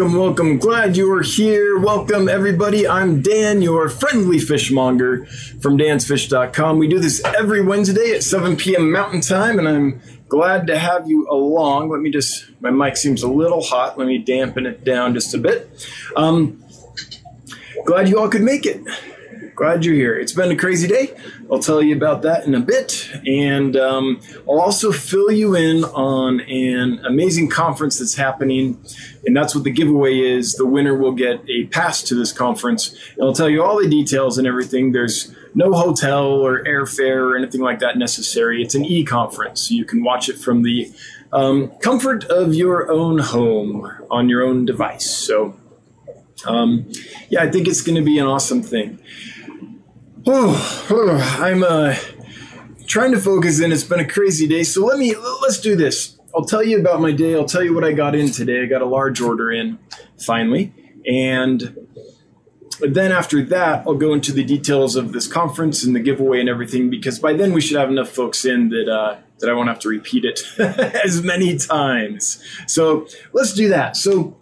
Welcome, welcome. Glad you are here. Welcome, everybody. I'm Dan, your friendly fishmonger from dansfish.com. We do this every Wednesday at 7 p.m. Mountain Time, and I'm glad to have you along. Let me just, my mic seems a little hot. Let me dampen it down just a bit. Um, glad you all could make it. Glad you're here. It's been a crazy day. I'll tell you about that in a bit. And um, I'll also fill you in on an amazing conference that's happening. And that's what the giveaway is. The winner will get a pass to this conference. And I'll tell you all the details and everything. There's no hotel or airfare or anything like that necessary. It's an e conference. So you can watch it from the um, comfort of your own home on your own device. So, um, yeah, I think it's going to be an awesome thing. Oh, I'm uh, trying to focus in. It's been a crazy day, so let me let's do this. I'll tell you about my day. I'll tell you what I got in today. I got a large order in finally, and then after that, I'll go into the details of this conference and the giveaway and everything. Because by then we should have enough folks in that uh, that I won't have to repeat it as many times. So let's do that. So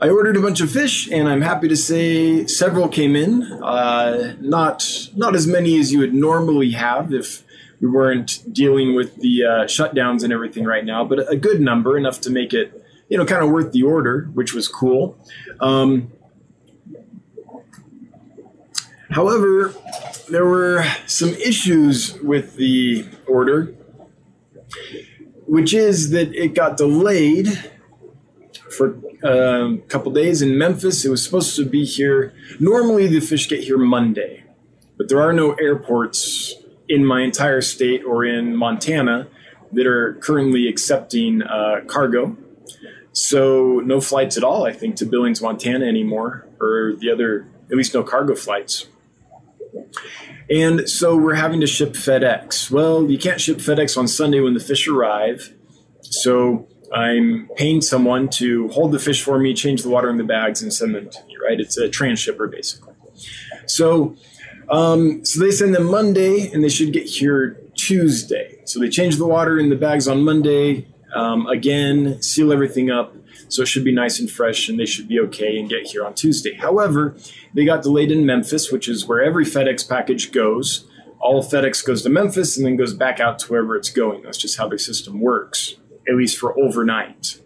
I ordered a bunch of fish, and I'm happy to say several came in. Uh, not not as many as you would normally have if we weren't dealing with the uh, shutdowns and everything right now, but a good number enough to make it you know kind of worth the order, which was cool. Um, however, there were some issues with the order, which is that it got delayed for a um, couple days in Memphis. It was supposed to be here. Normally, the fish get here Monday, but there are no airports in my entire state or in Montana that are currently accepting uh, cargo. So, no flights at all, I think, to Billings, Montana anymore, or the other, at least no cargo flights. And so we're having to ship FedEx. Well, you can't ship FedEx on Sunday when the fish arrive. So I'm paying someone to hold the fish for me, change the water in the bags, and send them to me. Right? It's a transhipper basically. So, um, so they send them Monday, and they should get here Tuesday. So they change the water in the bags on Monday. Um, again, seal everything up, so it should be nice and fresh, and they should be okay and get here on Tuesday. However, they got delayed in Memphis, which is where every FedEx package goes. All FedEx goes to Memphis and then goes back out to wherever it's going. That's just how their system works at least for overnight.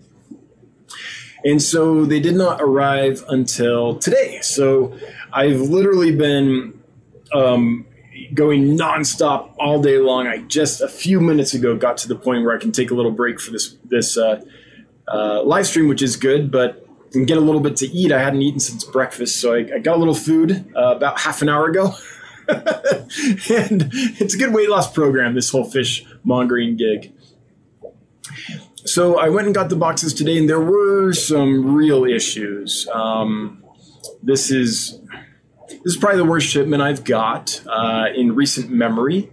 And so they did not arrive until today. So I've literally been um, going nonstop all day long. I just a few minutes ago got to the point where I can take a little break for this this uh, uh, live stream, which is good, but can get a little bit to eat. I hadn't eaten since breakfast, so I, I got a little food uh, about half an hour ago. and it's a good weight loss program, this whole fish mongering gig. So I went and got the boxes today, and there were some real issues. Um, this is this is probably the worst shipment I've got uh, in recent memory.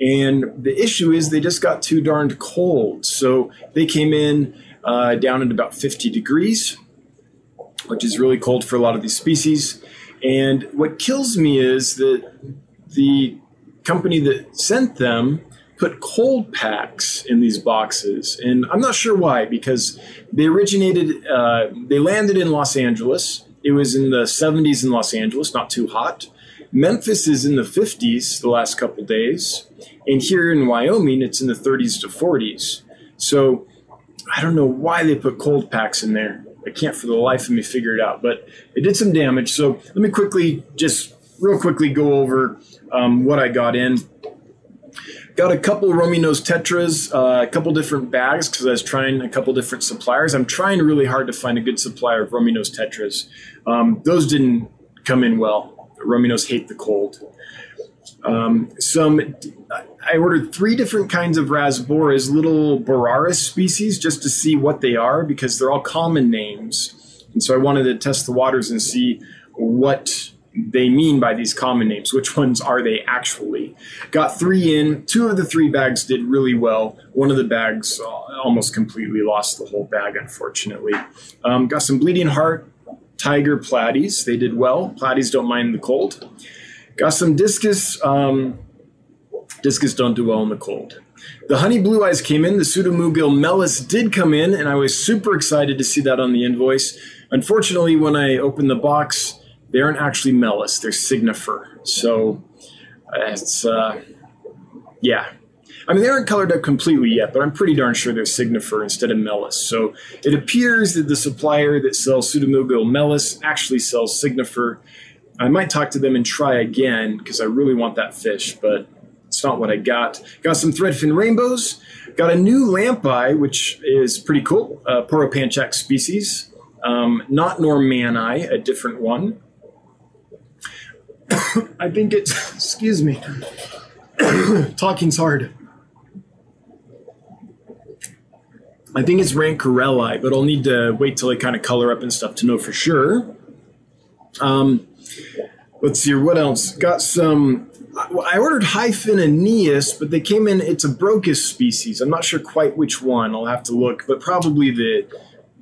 And the issue is they just got too darned cold. So they came in uh, down at about 50 degrees, which is really cold for a lot of these species. And what kills me is that the company that sent them put cold packs in these boxes, and I'm not sure why because they originated, uh, they landed in Los Angeles. It was in the 70s in Los Angeles, not too hot. Memphis is in the 50s the last couple days, and here in Wyoming it's in the 30s to 40s. So I don't know why they put cold packs in there. I can't for the life of me figure it out, but it did some damage. So let me quickly, just real quickly, go over um, what I got in. Got a couple Rummy Nose Tetras, uh, a couple different bags because I was trying a couple different suppliers. I'm trying really hard to find a good supplier of Rummy Nose Tetras. Um, those didn't come in well. Rummy Nose hate the cold. Um, some I ordered three different kinds of Rasboras, little Boraras species, just to see what they are because they're all common names. And so I wanted to test the waters and see what they mean by these common names. Which ones are they actually? Got three in. Two of the three bags did really well. One of the bags uh, almost completely lost the whole bag, unfortunately. Um, got some Bleeding Heart Tiger Platies. They did well. Platies don't mind the cold. Got some Discus. Um, discus don't do well in the cold. the honey blue eyes came in. The pseudomugil mellis did come in, and I was super excited to see that on the invoice. Unfortunately, when I opened the box, they aren't actually mellis; they're signifer. So uh, it's uh, yeah. I mean, they aren't colored up completely yet, but I'm pretty darn sure they're signifer instead of mellis. So it appears that the supplier that sells pseudomugil mellis actually sells signifer. I might talk to them and try again because I really want that fish, but it's not what I got. Got some threadfin rainbows. Got a new lampeye, which is pretty cool. Uh, Poropanchax species. Um, not Normani, a different one. I think it's, excuse me, talking's hard. I think it's rancureli, but I'll need to wait till I kind of color up and stuff to know for sure. Um, let's see, what else? Got some I ordered hyphen Aeneas, but they came in. It's a Brochis species. I'm not sure quite which one. I'll have to look, but probably the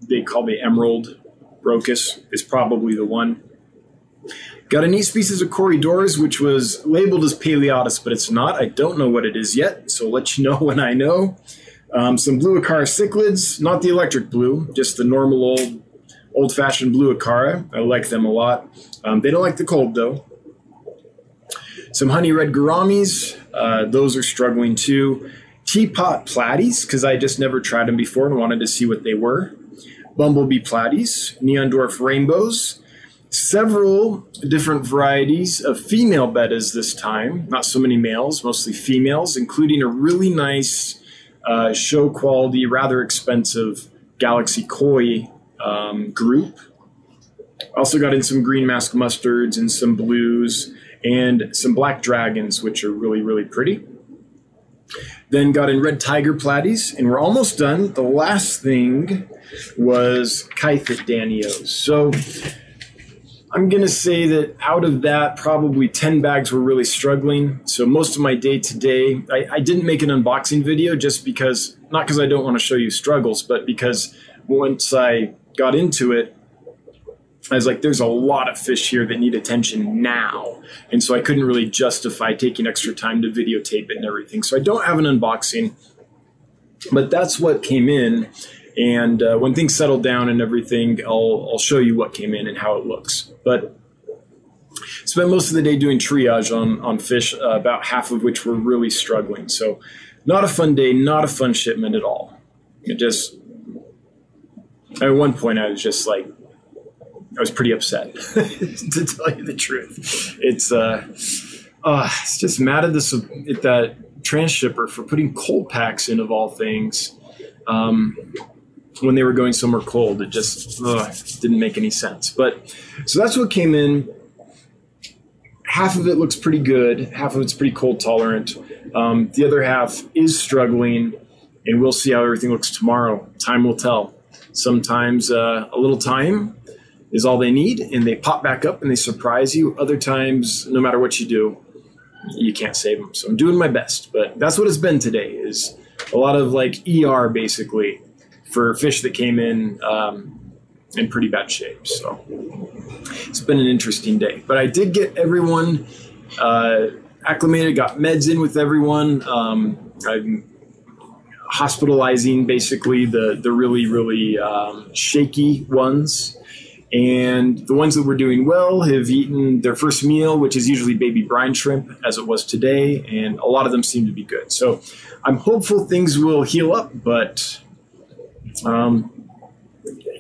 they call the Emerald Brochis is probably the one. Got a neat species of Corydoras, which was labeled as paleatus, but it's not. I don't know what it is yet, so I'll let you know when I know. Um, some blue Acara cichlids, not the electric blue, just the normal old old-fashioned blue Acara. I like them a lot. Um, they don't like the cold though. Some honey red gouramis, uh, those are struggling too. Teapot platies, because I just never tried them before and wanted to see what they were. Bumblebee platies, neon dwarf rainbows, several different varieties of female bettas this time. Not so many males, mostly females, including a really nice uh, show quality, rather expensive Galaxy Koi um, group. Also got in some green mask mustards and some blues and some black dragons, which are really, really pretty. Then got in red tiger platies, and we're almost done. The last thing was Kyathit Danios. So I'm going to say that out of that, probably 10 bags were really struggling. So most of my day today, I, I didn't make an unboxing video just because, not because I don't want to show you struggles, but because once I got into it, I was like, there's a lot of fish here that need attention now. And so I couldn't really justify taking extra time to videotape it and everything. So I don't have an unboxing, but that's what came in. And uh, when things settle down and everything, I'll, I'll show you what came in and how it looks. But spent most of the day doing triage on, on fish, uh, about half of which were really struggling. So not a fun day, not a fun shipment at all. It just, at one point, I was just like, I was pretty upset to tell you the truth. It's uh, uh it's just mad at this at that transshipper for putting cold packs in of all things. Um, when they were going somewhere cold, it just didn't make any sense. But so that's what came in. Half of it looks pretty good. Half of it's pretty cold tolerant. Um, the other half is struggling, and we'll see how everything looks tomorrow. Time will tell. Sometimes uh, a little time is all they need, and they pop back up and they surprise you. Other times, no matter what you do, you can't save them. So I'm doing my best, but that's what it's been today. Is a lot of like ER basically for fish that came in um, in pretty bad shape. So it's been an interesting day. But I did get everyone uh, acclimated, got meds in with everyone. Um, I'm hospitalizing basically the the really really um, shaky ones and the ones that were doing well have eaten their first meal, which is usually baby brine shrimp, as it was today. And a lot of them seem to be good. So I'm hopeful things will heal up, but um,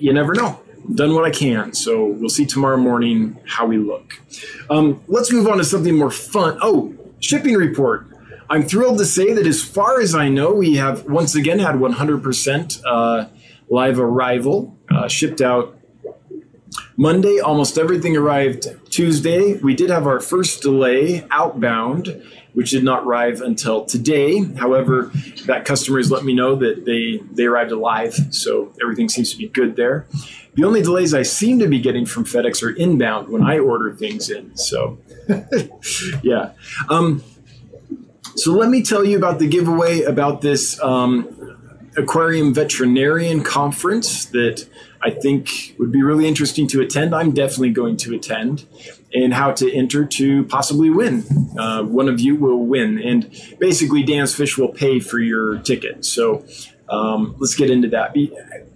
you never know. Done what I can. So we'll see tomorrow morning how we look. Um, let's move on to something more fun. Oh, shipping report. I'm thrilled to say that as far as I know, we have once again had 100% uh, live arrival, uh, shipped out Monday, almost everything arrived Tuesday. We did have our first delay outbound, which did not arrive until today. However, that customers let me know that they, they arrived alive, so everything seems to be good there. The only delays I seem to be getting from FedEx are inbound when I order things in. So, yeah. Um, so let me tell you about the giveaway about this um, aquarium veterinarian conference that I think would be really interesting to attend. I'm definitely going to attend, and how to enter to possibly win. Uh, one of you will win, and basically, Dan's Fish will pay for your ticket. So um, let's get into that.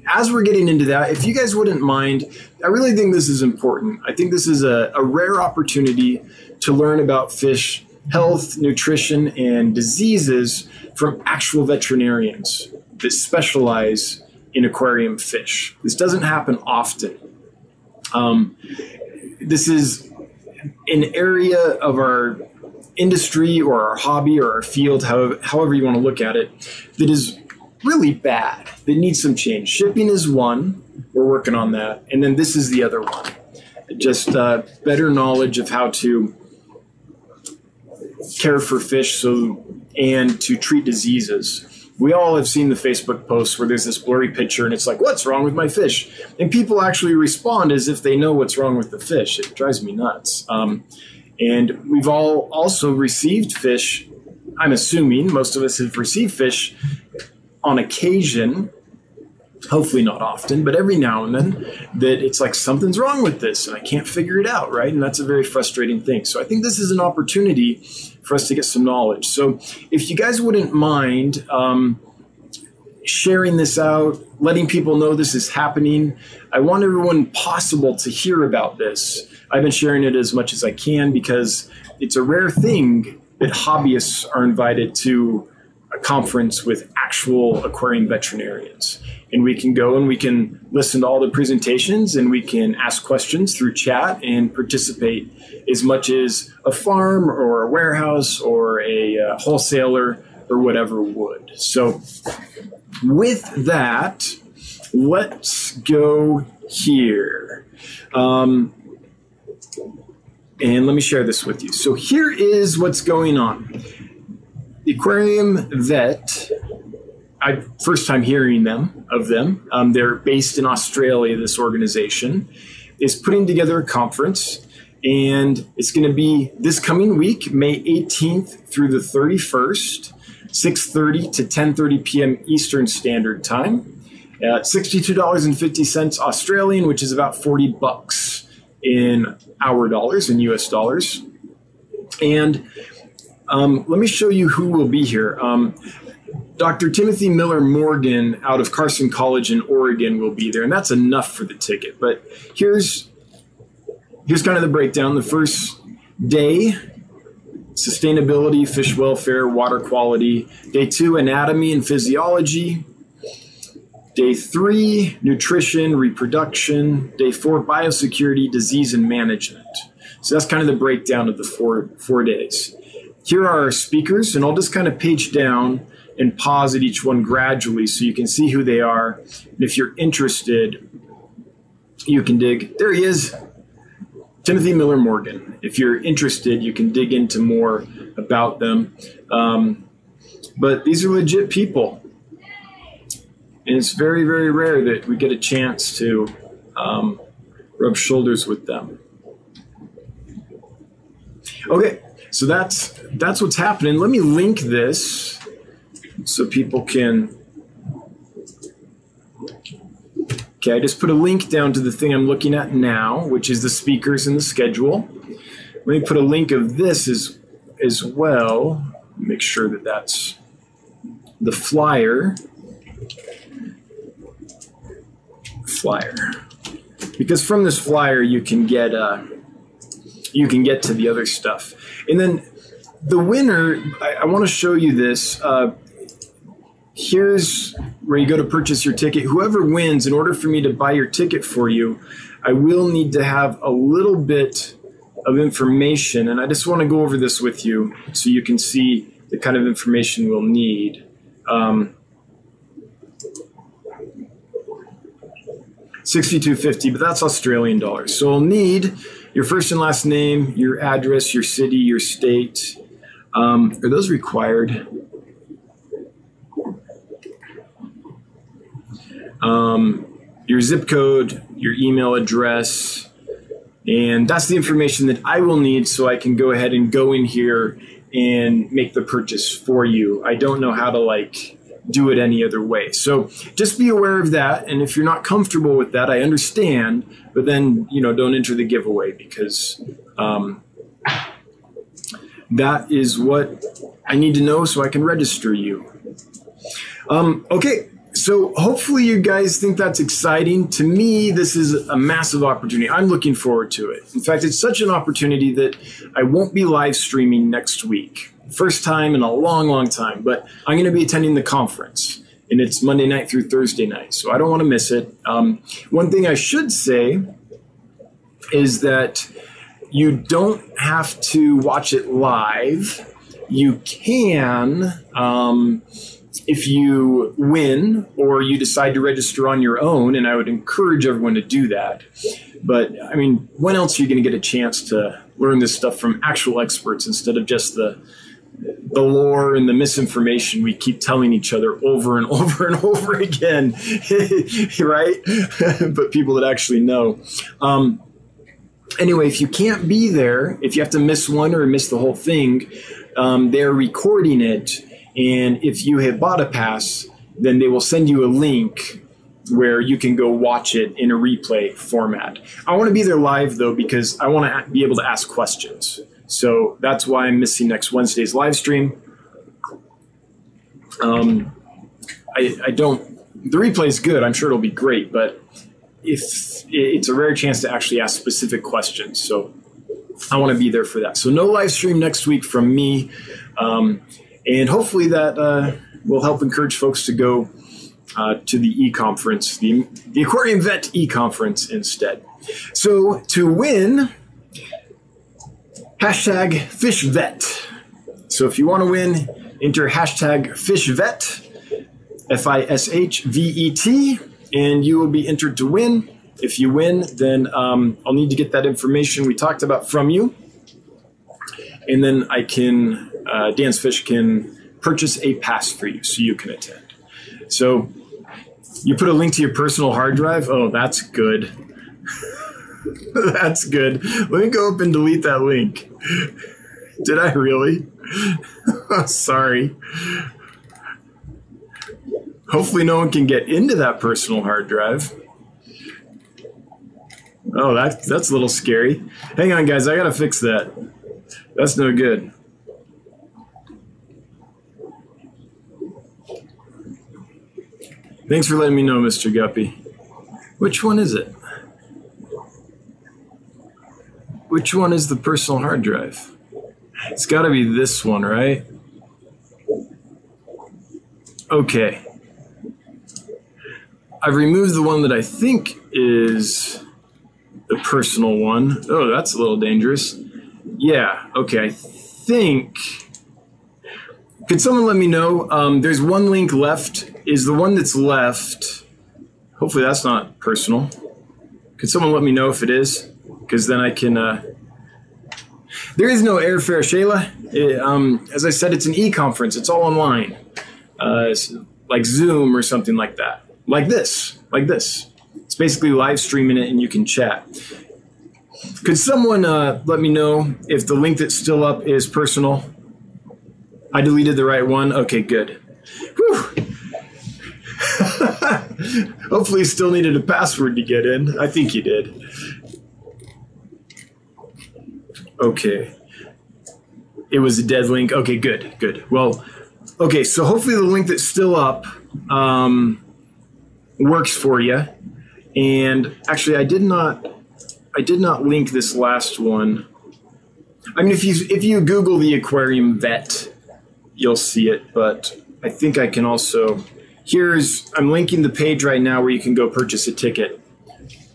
As we're getting into that, if you guys wouldn't mind, I really think this is important. I think this is a, a rare opportunity to learn about fish health, nutrition, and diseases from actual veterinarians that specialize in aquarium fish. This doesn't happen often. Um, this is an area of our industry or our hobby or our field, however, however you want to look at it, that is really bad, that needs some change. Shipping is one, we're working on that. And then this is the other one. Just uh, better knowledge of how to care for fish so and to treat diseases. We all have seen the Facebook posts where there's this blurry picture and it's like, what's wrong with my fish? And people actually respond as if they know what's wrong with the fish. It drives me nuts. Um, and we've all also received fish. I'm assuming most of us have received fish on occasion hopefully not often, but every now and then, that it's like something's wrong with this and I can't figure it out, right? And that's a very frustrating thing. So I think this is an opportunity for us to get some knowledge. So if you guys wouldn't mind um, sharing this out, letting people know this is happening, I want everyone possible to hear about this. I've been sharing it as much as I can because it's a rare thing that hobbyists are invited to a conference with actual aquarium veterinarians and we can go and we can listen to all the presentations and we can ask questions through chat and participate as much as a farm or a warehouse or a uh, wholesaler or whatever would. So, with that, let's go here. Um, and let me share this with you. So, here is what's going on. The aquarium vet I first time hearing them of them. Um, they're based in Australia. This organization is putting together a conference, and it's going to be this coming week, May 18th through the 31st, 6:30 to 10:30 p.m. Eastern Standard Time. At $62.50 Australian, which is about 40 bucks in our dollars, in US dollars. And um, let me show you who will be here. Um, Dr. Timothy Miller Morgan out of Carson College in Oregon will be there, and that's enough for the ticket. But here's here's kind of the breakdown. The first day, sustainability, fish welfare, water quality. Day two, anatomy and physiology. Day three, nutrition, reproduction. Day four, biosecurity, disease and management. So that's kind of the breakdown of the four four days. Here are our speakers, and I'll just kind of page down and pause at each one gradually so you can see who they are. And if you're interested, you can dig. There he is, Timothy Miller Morgan. If you're interested, you can dig into more about them. Um, but these are legit people. And it's very, very rare that we get a chance to um, rub shoulders with them. Okay, so that's that's what's happening. Let me link this so people can. Okay, I just put a link down to the thing I'm looking at now, which is the speakers and the schedule. Let me put a link of this as, as well. Make sure that that's the flyer. Flyer. Because from this flyer you can get uh, you can get to the other stuff. And then the winner, I, I want to show you this. Uh, here's where you go to purchase your ticket. Whoever wins, in order for me to buy your ticket for you, I will need to have a little bit of information. And I just want to go over this with you so you can see the kind of information we'll need. Um, 6250 but that's australian dollars so i'll need your first and last name your address your city your state um, are those required um, your zip code, your email address, and that's the information that I will need so I can go ahead and go in here and make the purchase for you. I don't know how to like do it any other way. So just be aware of that. And if you're not comfortable with that, I understand. But then you know don't enter the giveaway because um, that is what I need to know so I can register you. Um, okay, so hopefully you guys think that's exciting. To me, this is a massive opportunity. I'm looking forward to it. In fact, it's such an opportunity that I won't be live streaming next week. First time in a long, long time, but I'm going to be attending the conference and it's Monday night through Thursday night, so I don't want to miss it. Um, one thing I should say is that you don't have to watch it live. You can. Um, if you win or you decide to register on your own, and I would encourage everyone to do that. But I mean, when else are you going to get a chance to learn this stuff from actual experts instead of just the the lore and the misinformation we keep telling each other over and over and over again, right? but people that actually know. Um, anyway, if you can't be there, if you have to miss one or miss the whole thing, um, they're recording it and if you have bought a pass, then they will send you a link where you can go watch it in a replay format. I want to be there live though because I want to be able to ask questions. So that's why I'm missing next Wednesday's live stream. Um, I, I don't. The replay is good. I'm sure it'll be great, but if it's a rare chance to actually ask specific questions, so I want to be there for that. So no live stream next week from me. Um, and hopefully that uh, will help encourage folks to go uh, to the e-conference, the, the Aquarium Vet e-conference instead. So to win, hashtag FishVet. So if you want to win, enter hashtag FishVet, F-I-S-H-V-E-T, and you will be entered to win. If you win, then um, I'll need to get that information we talked about from you. And then I can uh, Dan's Fish can purchase a pass for you so you can attend. So you put a link to your personal hard drive. Oh, that's good. that's good. Let me go up and delete that link. Did I really? Sorry. Hopefully, no one can get into that personal hard drive. Oh, that, that's a little scary. Hang on, guys. I got to fix that. That's no good. Thanks for letting me know, Mr. Guppy. Which one is it? Which one is the personal hard drive? It's got to be this one, right? Okay. I've removed the one that I think is the personal one. Oh, that's a little dangerous. Yeah, okay. I think. Could someone let me know? Um, there's one link left is the one that's left. Hopefully, that's not personal. Could someone let me know if it is? Because then I can. Uh, there is no airfare, Shayla. It, um, as I said, it's an e-conference. It's all online, uh, like Zoom or something like that. Like this, like this. It's basically live streaming it, and you can chat. Could someone uh, let me know if the link that's still up is personal? I deleted the right one. Okay, good. Whew. Hopefully, you still needed a password to get in. I think you did. Okay. It was a dead link. Okay, good, good. Well, okay, so hopefully the link that's still up um, works for you. And actually, I did not, I did not link this last one. I mean, if you if you Google the aquarium vet, you'll see it. But I think I can also here's I'm linking the page right now where you can go purchase a ticket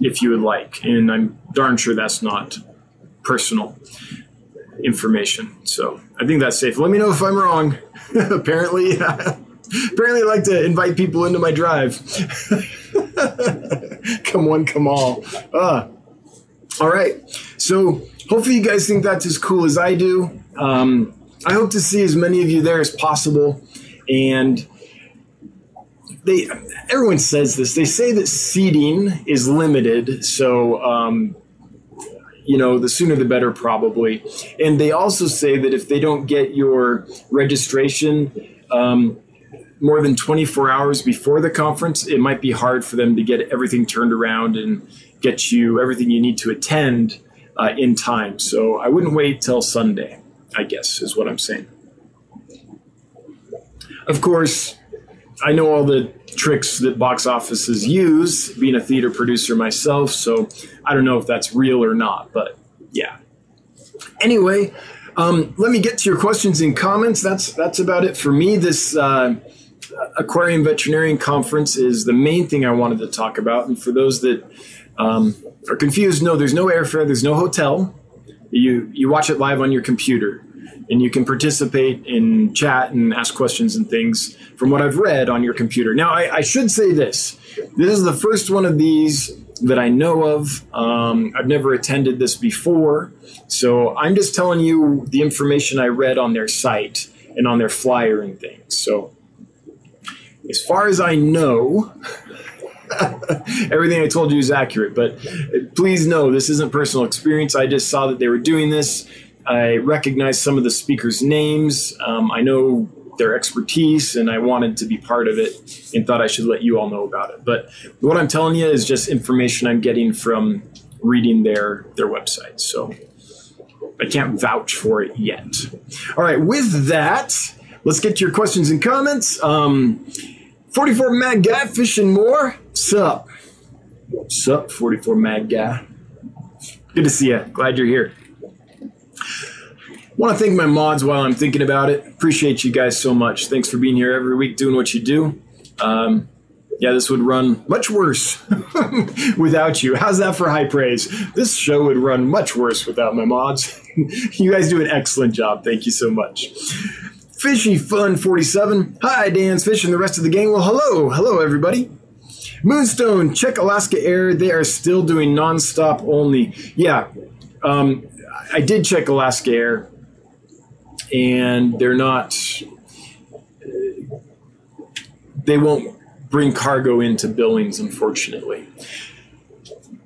if you would like, and I'm darn sure that's not personal information. So I think that's safe. Let me know if I'm wrong. apparently, apparently, I like to invite people into my drive. come one, come all. Uh, all right. So hopefully, you guys think that's as cool as I do. Um, I hope to see as many of you there as possible, and they everyone says this. They say that seating is limited, so um, you know the sooner the better, probably. And they also say that if they don't get your registration, um, more than 24 hours before the conference, it might be hard for them to get everything turned around and get you everything you need to attend uh, in time. So I wouldn't wait till Sunday, I guess, is what I'm saying. Of course, I know all the tricks that box offices use, being a theater producer myself, so I don't know if that's real or not, but yeah. Anyway, um, let me get to your questions and comments. That's that's about it for me. This uh, aquarium veterinarian conference is the main thing I wanted to talk about. And for those that um, are confused, no, there's no airfare, there's no hotel. You you watch it live on your computer, and you can participate in chat and ask questions and things from what I've read on your computer. Now, I, I should say this: this is the first one of these that I know of. Um, I've never attended this before, so I'm just telling you the information I read on their site and on their flyer and things. So, as far as I know. Everything I told you is accurate, but please know this isn't personal experience. I just saw that they were doing this. I recognize some of the speakers' names. Um, I know their expertise, and I wanted to be part of it and thought I should let you all know about it. But what I'm telling you is just information I'm getting from reading their their website. So I can't vouch for it yet. All right, with that, let's get to your questions and comments. Um, 44 Mad Guy Fishing More. Sup? Sup, 44 Mad Guy. Good to see you. Glad you're here. Want to thank my mods while I'm thinking about it. Appreciate you guys so much. Thanks for being here every week doing what you do. Um, yeah, this would run much worse without you. How's that for high praise? This show would run much worse without my mods. you guys do an excellent job. Thank you so much. Fishy Fun 47. Hi, Dan's Fish and the rest of the gang. Well, hello. Hello, everybody. Moonstone, check Alaska Air. They are still doing nonstop only. Yeah, um, I did check Alaska Air, and they're not. They won't bring cargo into Billings, unfortunately.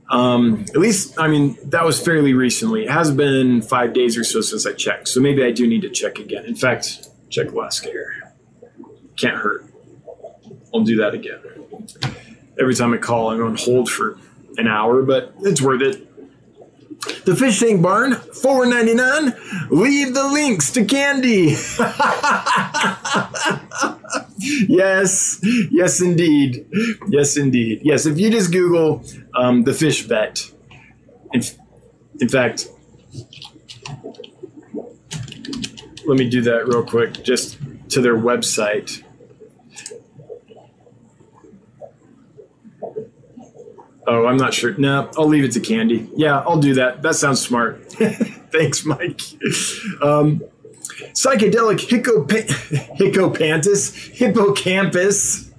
Um, at least, I mean, that was fairly recently. It has been five days or so since I checked, so maybe I do need to check again. In fact, check Alaska Air. Can't hurt. I'll do that again. Every time I call, I'm on hold for an hour, but it's worth it. The Fish Tank Barn, four ninety nine. Leave the links to Candy. yes, yes, indeed, yes, indeed, yes. If you just Google um, the Fish Vet, in, in fact, let me do that real quick, just to their website. Oh, I'm not sure. No, I'll leave it to Candy. Yeah, I'll do that. That sounds smart. Thanks, Mike. Um, psychedelic hippopa- hippocampus.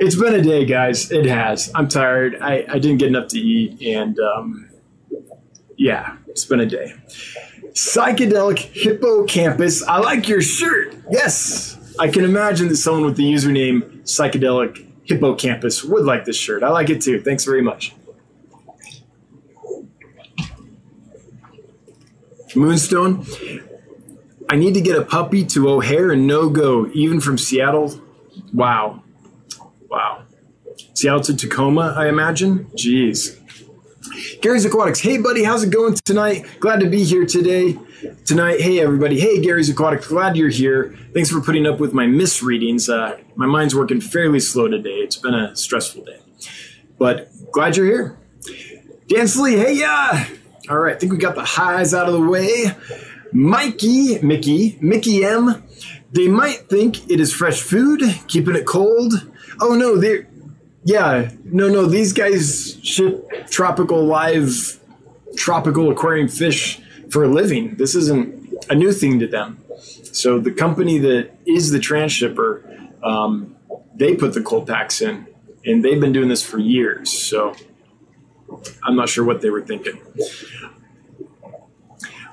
It's been a day, guys. It has. I'm tired. I, I didn't get enough to eat, and um, yeah, it's been a day. Psychedelic hippocampus. I like your shirt. Yes, I can imagine that someone with the username psychedelic hippocampus would like this shirt. I like it too. Thanks very much. Moonstone, I need to get a puppy to O'Hare and no go, even from Seattle. Wow. Wow. Seattle to Tacoma, I imagine? Jeez. Gary's Aquatics. Hey, buddy, how's it going tonight? Glad to be here today. Tonight, hey, everybody. Hey, Gary's Aquatic. Glad you're here. Thanks for putting up with my misreadings. Uh, my mind's working fairly slow today. It's been a stressful day. But glad you're here. Dan Lee, hey, yeah. All right, I think we got the highs out of the way. Mikey, Mickey, Mickey M. They might think it is fresh food, keeping it cold. Oh, no, they're yeah, no, no. These guys ship tropical live, tropical aquarium fish for a living. This isn't a new thing to them. So the company that is the transshipper, um, they put the cold packs in, and they've been doing this for years. So I'm not sure what they were thinking.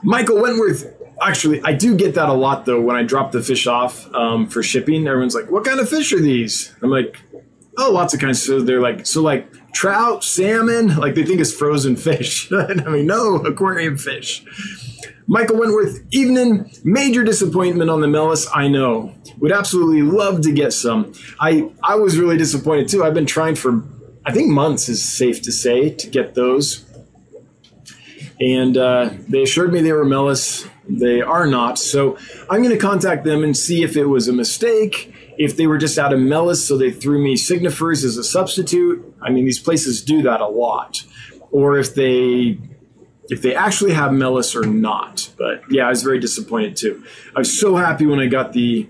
Michael Wentworth. Actually, I do get that a lot though when I drop the fish off um, for shipping. Everyone's like, "What kind of fish are these?" I'm like, oh, lots of kinds. So they're like, so like trout, salmon, like they think it's frozen fish. I mean, no, aquarium fish. Michael Wentworth, evening. Major disappointment on the Mellis, I know. Would absolutely love to get some. I, I was really disappointed too. I've been trying for, I think months is safe to say, to get those. And uh, they assured me they were Mellis. They are not. So I'm going to contact them and see if it was a mistake, if they were just out of Mellis, so they threw me signifers as a substitute. I mean, these places do that a lot. Or if they if they actually have Mellis or not. But yeah, I was very disappointed too. I was so happy when I got the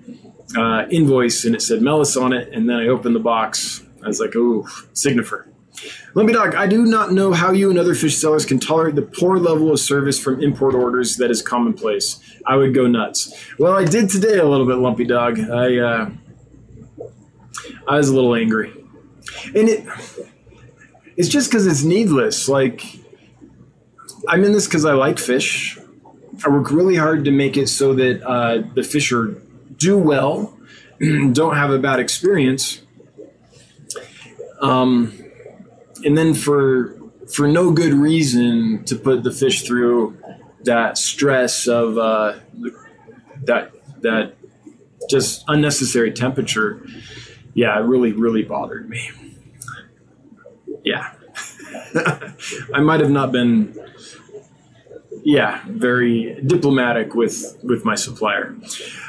uh, invoice and it said Mellis on it, and then I opened the box. I was like, "Ooh, Signifer." Lumpy Dog, I do not know how you and other fish sellers can tolerate the poor level of service from import orders that is commonplace. I would go nuts. Well, I did today a little bit, Lumpy Dog. I uh, I was a little angry, and it it's just because it's needless. Like I'm in this because I like fish. I work really hard to make it so that uh, the fisher do well, don't have a bad experience. Um, and then for for no good reason to put the fish through that stress of uh, that that just unnecessary temperature. Yeah, it really really bothered me. Yeah, I might have not been yeah, very diplomatic with with my supplier.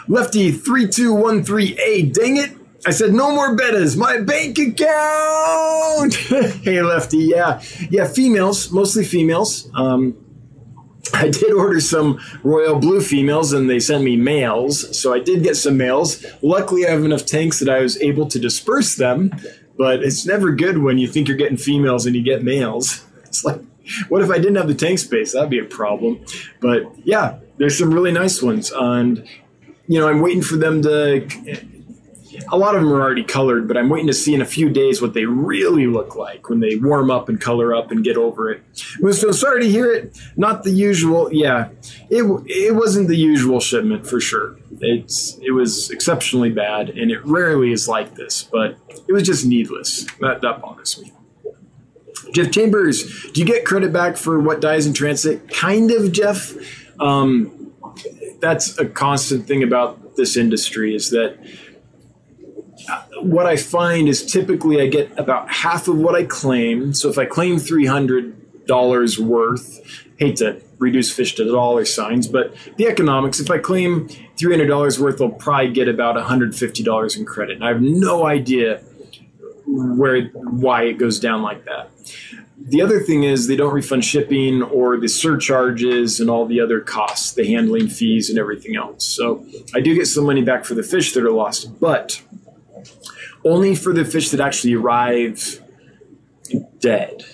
Lefty three two one three A. Dang it! I said no more bettas. My bank account. hey, Lefty. Yeah, yeah. Females, mostly females. Um, I did order some royal blue females and they sent me males. So I did get some males. Luckily, I have enough tanks that I was able to disperse them. But it's never good when you think you're getting females and you get males. It's like what if I didn't have the tank space? That'd be a problem. But yeah, there's some really nice ones, and you know, I'm waiting for them to. A lot of them are already colored, but I'm waiting to see in a few days what they really look like when they warm up and color up and get over it. So sorry to hear it. Not the usual. Yeah, it it wasn't the usual shipment for sure. It's it was exceptionally bad, and it rarely is like this. But it was just needless. That that bothers me. Jeff Chambers, do you get credit back for what dies in transit? Kind of, Jeff. Um, that's a constant thing about this industry is that what I find is typically I get about half of what I claim. So if I claim three hundred dollars worth, hate to reduce fish to dollar signs, but the economics, if I claim three hundred dollars worth, I'll probably get about one hundred fifty dollars in credit. And I have no idea where why it goes down like that. The other thing is they don't refund shipping or the surcharges and all the other costs, the handling fees and everything else. So I do get some money back for the fish that are lost, but only for the fish that actually arrive dead.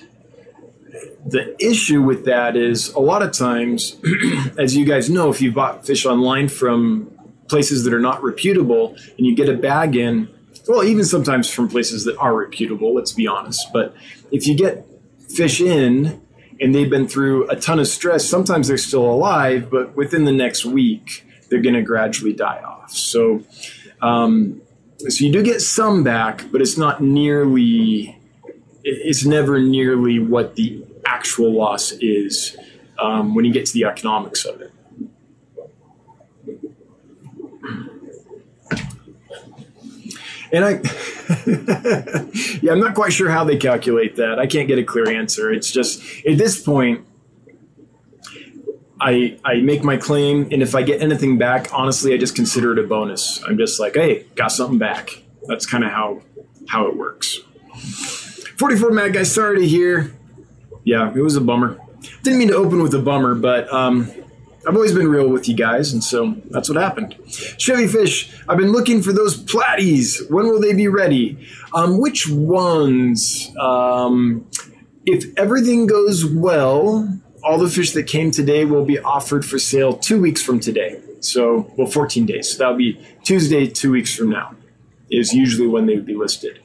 The issue with that is a lot of times, as you guys know, if you bought fish online from places that are not reputable and you get a bag in, well, even sometimes from places that are reputable, let's be honest. But if you get fish in and they've been through a ton of stress, sometimes they're still alive, but within the next week, they're going to gradually die off. So, um, so you do get some back, but it's not nearly, it's never nearly what the actual loss is um, when you get to the economics of it. And I, yeah, I'm not quite sure how they calculate that. I can't get a clear answer. It's just at this point, I I make my claim, and if I get anything back, honestly, I just consider it a bonus. I'm just like, hey, got something back. That's kind of how how it works. 44 Mad Guy, sorry to hear. Yeah, it was a bummer. Didn't mean to open with a bummer, but um, I've always been real with you guys, and so that's what happened. Chevy Fish, I've been looking for those platies. When will they be ready? Um, which ones? Um, if everything goes well, all the fish that came today will be offered for sale two weeks from today. So, well, 14 days. So that'll be Tuesday, two weeks from now, is usually when they would be listed.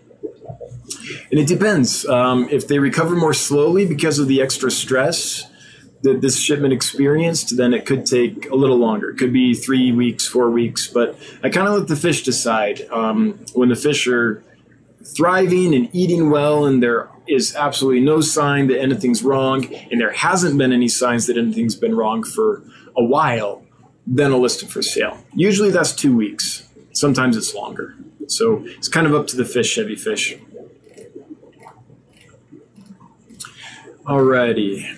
And it depends. Um, if they recover more slowly because of the extra stress, that this shipment experienced, then it could take a little longer. It could be three weeks, four weeks, but I kind of let the fish decide. Um, when the fish are thriving and eating well, and there is absolutely no sign that anything's wrong, and there hasn't been any signs that anything's been wrong for a while, then I'll list it for sale. Usually that's two weeks. Sometimes it's longer. So it's kind of up to the fish, Chevy Fish. Alrighty.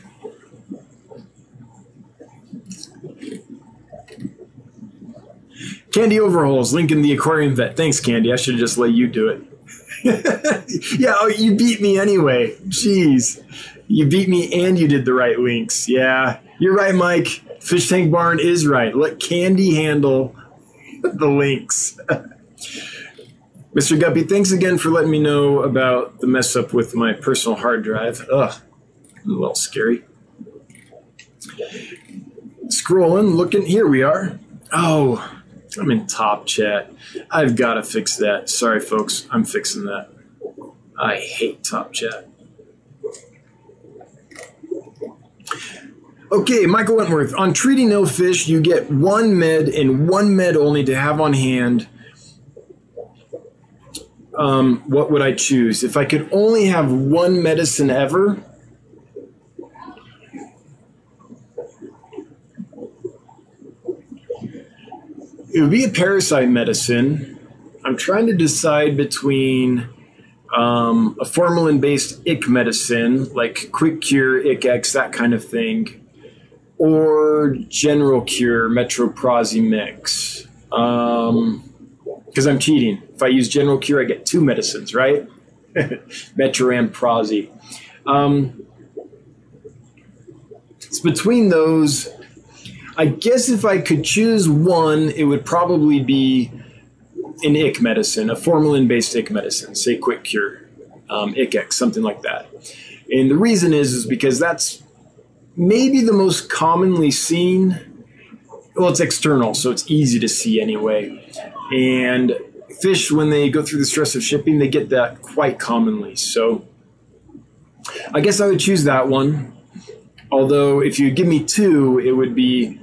Candy overhauls, link in the aquarium vet. Thanks, Candy. I should have just let you do it. yeah, oh, you beat me anyway. Jeez. You beat me and you did the right links. Yeah, you're right, Mike. Fish Tank Barn is right. Let Candy handle the links. Mr. Guppy, thanks again for letting me know about the mess up with my personal hard drive. Ugh, a little scary. Scrolling, looking, here we are. Oh, I'm in top chat. I've got to fix that. Sorry, folks. I'm fixing that. I hate top chat. Okay, Michael Wentworth. On treating no fish, you get one med and one med only to have on hand. Um, what would I choose? If I could only have one medicine ever, it would be a parasite medicine. I'm trying to decide between um, a formalin based ick medicine, like Quick Cure, Ich-X, that kind of thing, or General Cure, Metroprazi mix. Because um, I'm cheating. If I use General Cure, I get two medicines, right? Metro and Prazi. Um, it's between those I guess if I could choose one, it would probably be an ick medicine, a formalin based ick medicine, say Quick Cure, um, Ich-X, something like that. And the reason is, is because that's maybe the most commonly seen. Well, it's external, so it's easy to see anyway. And fish, when they go through the stress of shipping, they get that quite commonly. So I guess I would choose that one. Although, if you give me two, it would be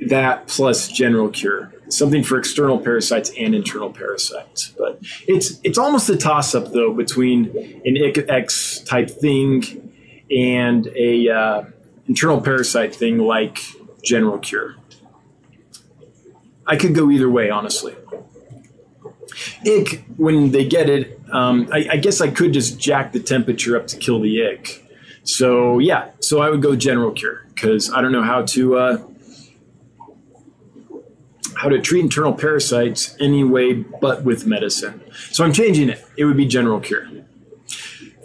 that plus general cure. Something for external parasites and internal parasites. But it's it's almost a toss up though between an X type thing and a uh, internal parasite thing like general cure. I could go either way honestly. Ick when they get it um, I, I guess i could just jack the temperature up to kill the ick so yeah so i would go general cure because i don't know how to uh, how to treat internal parasites any way but with medicine. So I'm changing it. It would be general cure.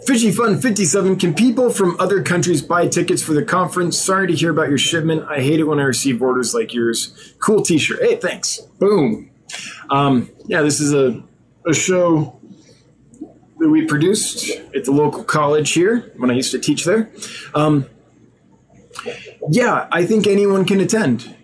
Fishy Fun 57. Can people from other countries buy tickets for the conference? Sorry to hear about your shipment. I hate it when I receive orders like yours. Cool t shirt. Hey, thanks. Boom. Um, yeah, this is a, a show that we produced at the local college here when I used to teach there. Um, yeah, I think anyone can attend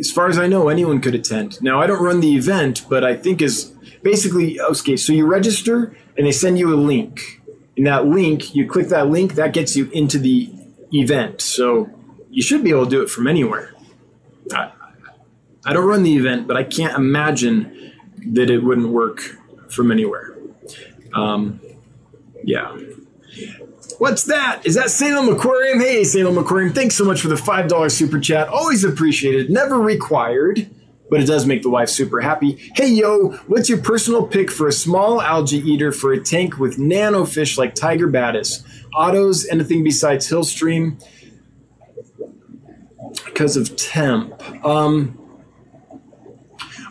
as far as I know, anyone could attend. Now, I don't run the event, but I think is basically okay. So you register, and they send you a link. And that link, you click that link, that gets you into the event. So you should be able to do it from anywhere. I, I don't run the event, but I can't imagine that it wouldn't work from anywhere. Um, yeah. What's that? Is that Salem Aquarium? Hey, Salem Aquarium, thanks so much for the $5 super chat. Always appreciated, never required, but it does make the wife super happy. Hey, yo, what's your personal pick for a small algae eater for a tank with nano fish like Tiger Badis? Autos, anything besides Hillstream? Because of temp. Um,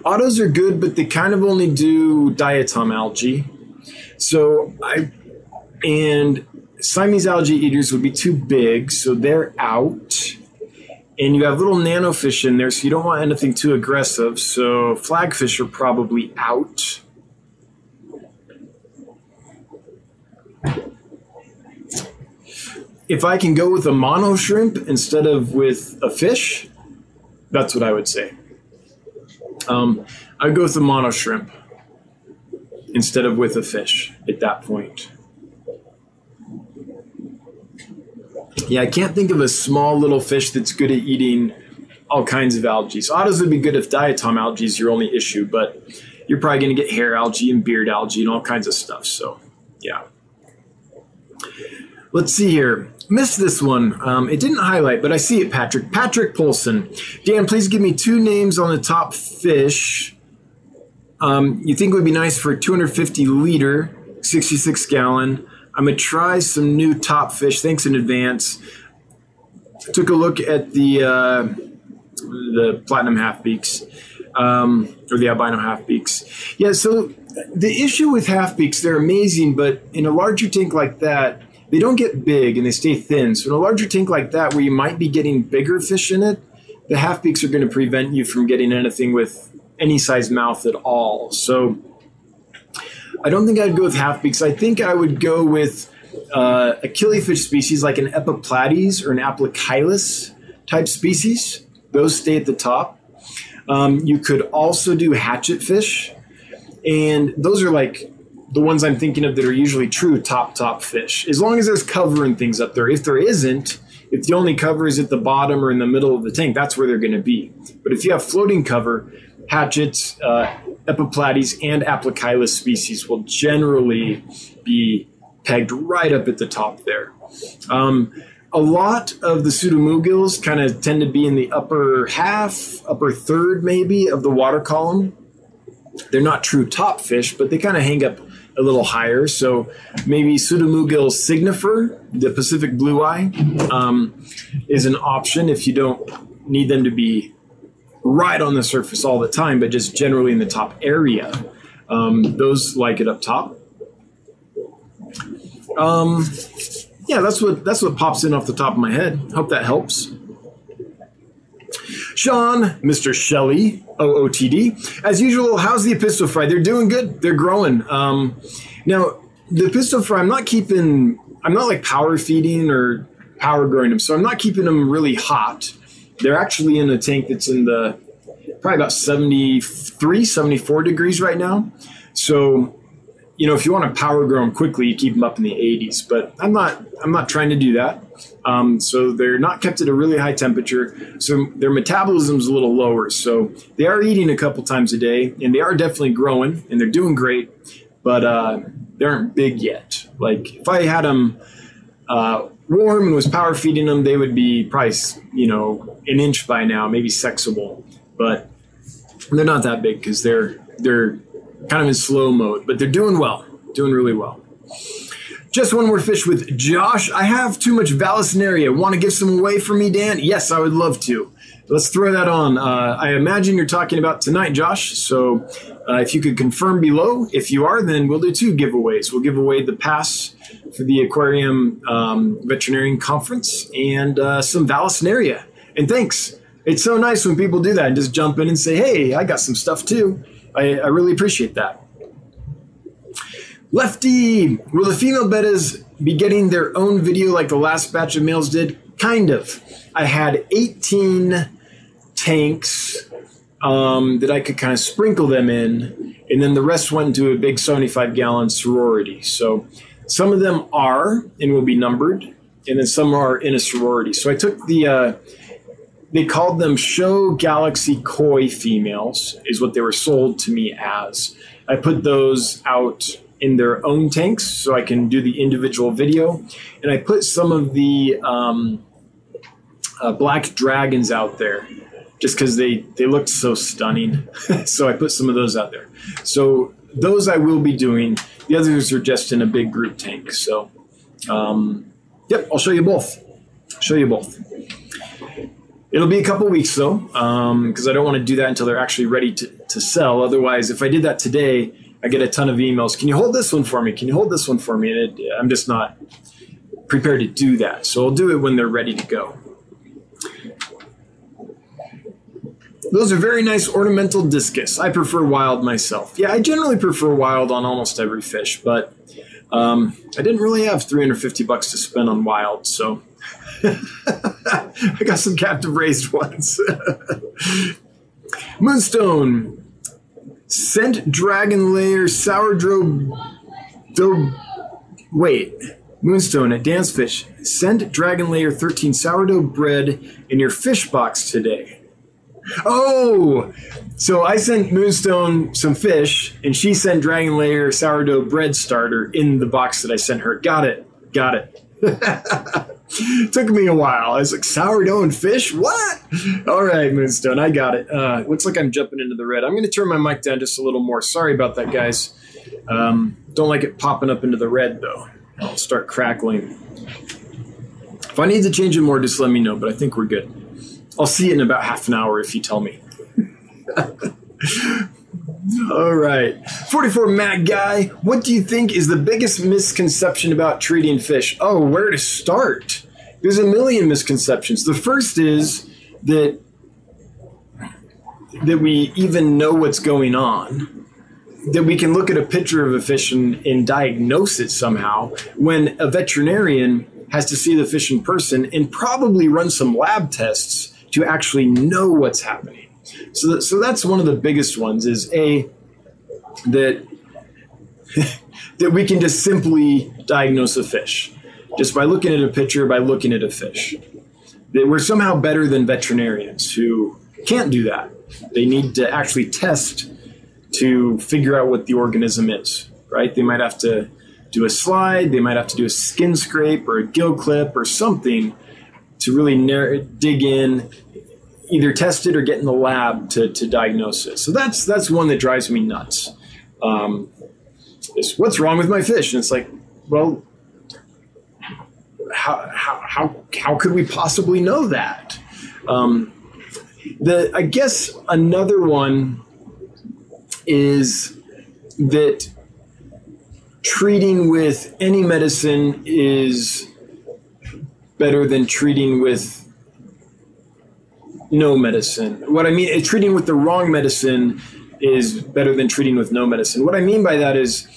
autos are good, but they kind of only do diatom algae. So I, and Siamese algae eaters would be too big, so they're out. And you have little nanofish in there, so you don't want anything too aggressive. So flagfish are probably out. If I can go with a Amano shrimp instead of with a fish, that's what I would say. Um, I'd go with the Amano shrimp instead of with a fish at that point. Yeah, I can't think of a small little fish that's good at eating all kinds of algae. So autos would be good if diatom algae is your only issue, but you're probably going to get hair algae and beard algae and all kinds of stuff. So, yeah. Let's see here. Missed this one. Um, it didn't highlight, but I see it, Patrick. Patrick Polson. Dan, please give me two names on the top fish um, you think would be nice for 250 liter, 66 gallon. I'm going to try some new top fish. Thanks in advance. Took a look at the uh, the platinum half beaks um, or the albino half beaks. Yeah, so the issue with half beaks, they're amazing, but in a larger tank like that, they don't get big and they stay thin. So in a larger tank like that, where you might be getting bigger fish in it, the half beaks are going to prevent you from getting anything with any size mouth at all. So I don't think I'd go with half beaks. I think I would go with uh, a killifish species like an Epiplates or an Aplocheilus type species. Those stay at the top. Um, you could also do hatchet fish, and those are like the ones I'm thinking of that are usually true top top fish. As long as there's cover and things up there. If there isn't, if the only cover is at the bottom or in the middle of the tank, that's where they're going to be. But if you have floating cover, hatchets, uh, Epiplates, and Aplocheilus species will generally be pegged right up at the top there. Um, a lot of the pseudomugils kind of tend to be in the upper half, upper third maybe of the water column. They're not true top fish, but they kind of hang up a little higher. So maybe Pseudomugil signifer, the Pacific blue eye, um, is an option if you don't need them to be right on the surface all the time, but just generally in the top area. Um, those like it up top. Um, yeah, that's what that's what pops in off the top of my head. Hope that helps. Sean, Mr. Shelley, OOTD. As usual, how's the Apisto Fry? They're doing good. They're growing. Um, now, the Apisto Fry, I'm not keeping, I'm not like power feeding or power growing them, so I'm not keeping them really hot. They're actually in a tank that's in the probably about 73, 74 degrees right now. So, you know, if you want to power grow them quickly, you keep them up in the 80s. But I'm not, I'm not trying to do that. Um, so they're not kept at a really high temperature. So their metabolism is a little lower. So they are eating a couple times a day, and they are definitely growing, and they're doing great. But uh, they aren't big yet. Like if I had them. Uh, warm and was power feeding them, they would be probably, you know, an inch by now, maybe sexable. But they're not that big because they're they're kind of in slow mode, but they're doing well, doing really well. Just one more fish with Josh. I have too much Vallisneria. Want to give some away for me, Dan? Yes, I would love to. Let's throw that on. Uh, I imagine you're talking about tonight, Josh. So uh, if you could confirm below, if you are, then we'll do two giveaways. We'll give away the pass for the aquarium um, veterinarian conference and uh, some Vallisneria. And thanks. It's so nice when people do that and just jump in and say, "Hey, I got some stuff too." I, I really appreciate that. Lefty, will the female bettas be getting their own video like the last batch of males did? Kind of. I had 18 tanks um, that I could kind of sprinkle them in, and then the rest went into a big 75 gallon sorority. So some of them are and will be numbered, and then some are in a sorority. So I took the uh, they called them show galaxy koi females is what they were sold to me as. I put those out in their own tanks so i can do the individual video. And i put some of the um, uh, black dragons out there just because they they looked so stunning. So i put some of those out there. So those i will be doing the others are just in a big group tank so um, yep i'll show you both show you both It'll be a couple weeks though, because um, I don't want to do that until they're actually ready to, to sell. Otherwise, if I did that today, I get a ton of emails. Can you hold this one for me? Can you hold this one for me? And it, I'm just not prepared to do that. So I'll do it when they're ready to go. Those are very nice ornamental discus. I prefer wild myself. Yeah, I generally prefer wild on almost every fish, but um, I didn't really have 350 bucks to spend on wild, so I got some captive raised ones. Moonstone. Scent Dragon Lair Sourdough. Do, wait. Moonstone a dance fish. Send Dragon Lair 13 sourdough bread in your fish box today. Oh, so I sent Moonstone some fish, and she sent Dragon Lair sourdough bread starter in the box that I sent her. Got it. Got it. Took me a while. I was like, sourdough and fish? What? All right, Moonstone, I got it. Uh, looks like I'm jumping into the red. I'm going to turn my mic down just a little more. Sorry about that, guys. Um, don't like it popping up into the red, though. I'll start crackling. If I need to change it more, just let me know, but I think we're good. I'll see it in about half an hour if you tell me. All right. 44 Mag Guy, what do you think is the biggest misconception about treating fish? Oh, where to start? There's a million misconceptions. The first is that that we even know what's going on. That we can look at a picture of a fish and, and diagnose it somehow when a veterinarian has to see the fish in person and probably run some lab tests to actually know what's happening. So, so that's one of the biggest ones. Is a that that we can just simply diagnose a fish just by looking at a picture, by looking at a fish. That we're somehow better than veterinarians who can't do that. They need to actually test to figure out what the organism is. Right? They might have to do a slide, they might have to do a skin scrape or a gill clip or something to really dig in either test it or get in the lab to, to diagnose it. So that's that's one that drives me nuts. Um, is what's wrong with my fish? And it's like, well, how how how, how could we possibly know that? Um, the I guess another one is that treating with any medicine is better than treating with no medicine. What I mean, treating with the wrong medicine is better than treating with no medicine. What I mean by that is,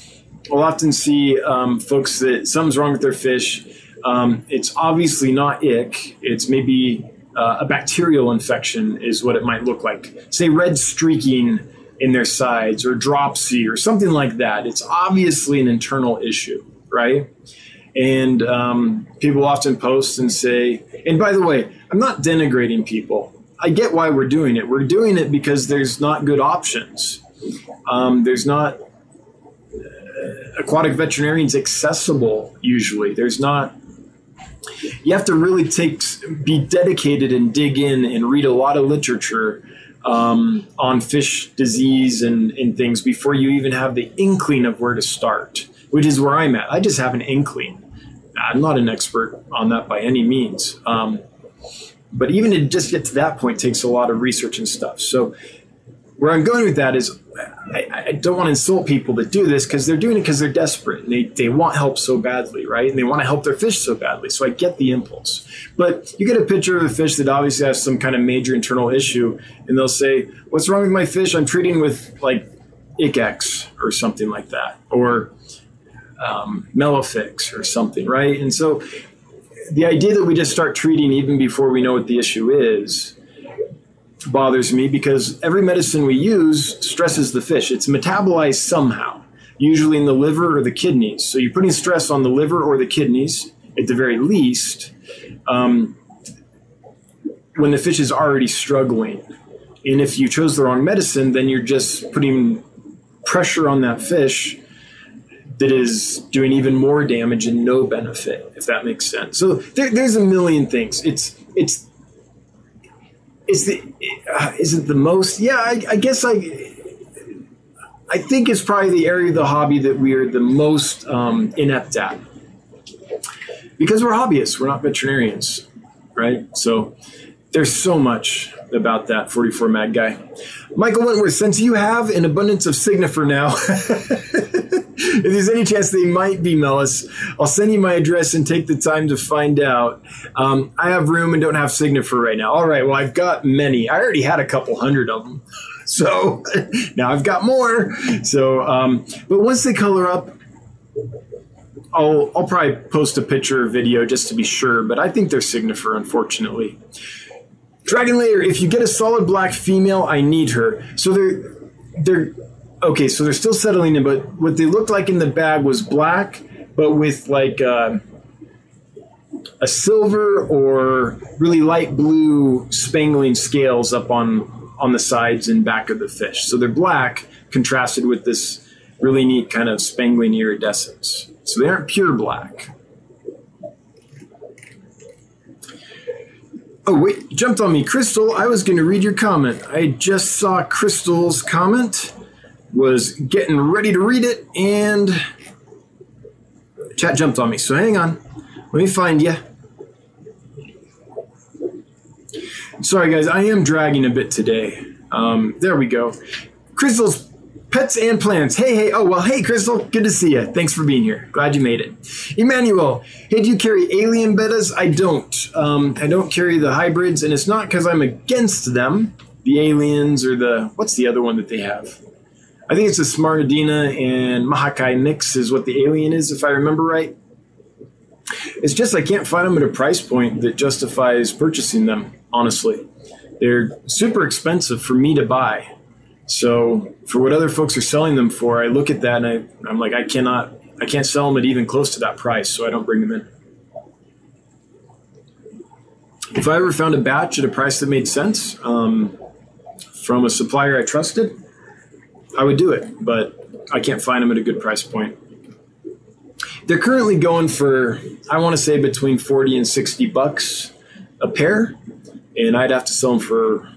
I'll often see um, folks that something's wrong with their fish. Um, it's obviously not ick. It's maybe uh, a bacterial infection, is what it might look like. Say red streaking in their sides or dropsy or something like that. It's obviously an internal issue, right? And um, people often post and say, and by the way, I'm not denigrating people. I get why we're doing it. We're doing it because there's not good options. Um, there's not uh, aquatic veterinarians accessible usually. There's not. You have to really take be dedicated and dig in and read a lot of literature um, on fish disease and, and things before you even have the inkling of where to start, which is where I'm at. I just have an inkling. I'm not an expert on that by any means. Um, but even to just get to that point takes a lot of research and stuff. So where I'm going with that is I, I don't want to insult people that do this because they're doing it because they're desperate and they, they want help so badly, right? And they want to help their fish so badly. So I get the impulse. But you get a picture of a fish that obviously has some kind of major internal issue, and they'll say, What's wrong with my fish? I'm treating with like Ich-X or something like that, or um, or something, right? And so the idea that we just start treating even before we know what the issue is bothers me because every medicine we use stresses the fish. It's metabolized somehow, usually in the liver or the kidneys. So you're putting stress on the liver or the kidneys at the very least um, when the fish is already struggling. And if you chose the wrong medicine, then you're just putting pressure on that fish that is doing even more damage and no benefit, if that makes sense. So there, there's a million things. It's it's is the uh, is it the most? Yeah, I, I, guess I I think it's probably the area of the hobby that we are the most um, inept at because we're hobbyists. We're not veterinarians, right? So there's so much about that 44 Mag guy. Michael Wentworth, since you have an abundance of Signifer now. if there's any chance they might be Mellis, I'll send you my address and take the time to find out. Um, I have room and don't have Signifer right now. All right, well, I've got many. I already had a couple hundred of them. So now I've got more. So, um, but once they color up, I'll, I'll probably post a picture or video just to be sure, but I think they're Signifer, unfortunately. Dragon Lair, if you get a solid black female, I need her. So they're they're okay, so they're still settling in, but what they looked like in the bag was black, but with like uh, a silver or really light blue spangling scales up on on the sides and back of the fish. So they're black contrasted with this really neat kind of spangling iridescence. So they aren't pure black. Oh, wait, jumped on me. Crystal, I was going to read your comment. I just saw Crystal's comment, was getting ready to read it, and chat jumped on me. So hang on. Let me find you. Sorry, guys, I am dragging a bit today. Um, there we go. Crystal's Pets and plants. Hey, hey. Oh, well, hey, Crystal. Good to see you. Thanks for being here. Glad you made it. Emmanuel. Hey, do you carry alien bettas? I don't. Um, I don't carry the hybrids, and it's not because I'm against them. The aliens or the. What's the other one that they have? I think it's the Smaragdina and Mahachai mix is what the alien is, if I remember right. It's just I can't find them at a price point that justifies purchasing them, honestly. They're super expensive for me to buy. So for what other folks are selling them for, I look at that and I, I'm like, I cannot, I can't sell them at even close to that price, so I don't bring them in. If I ever found a batch at a price that made sense um, from a supplier I trusted, I would do it, but I can't find them at a good price point. They're currently going for, I want to say, between 40 and 60 bucks a pair, and I'd have to sell them for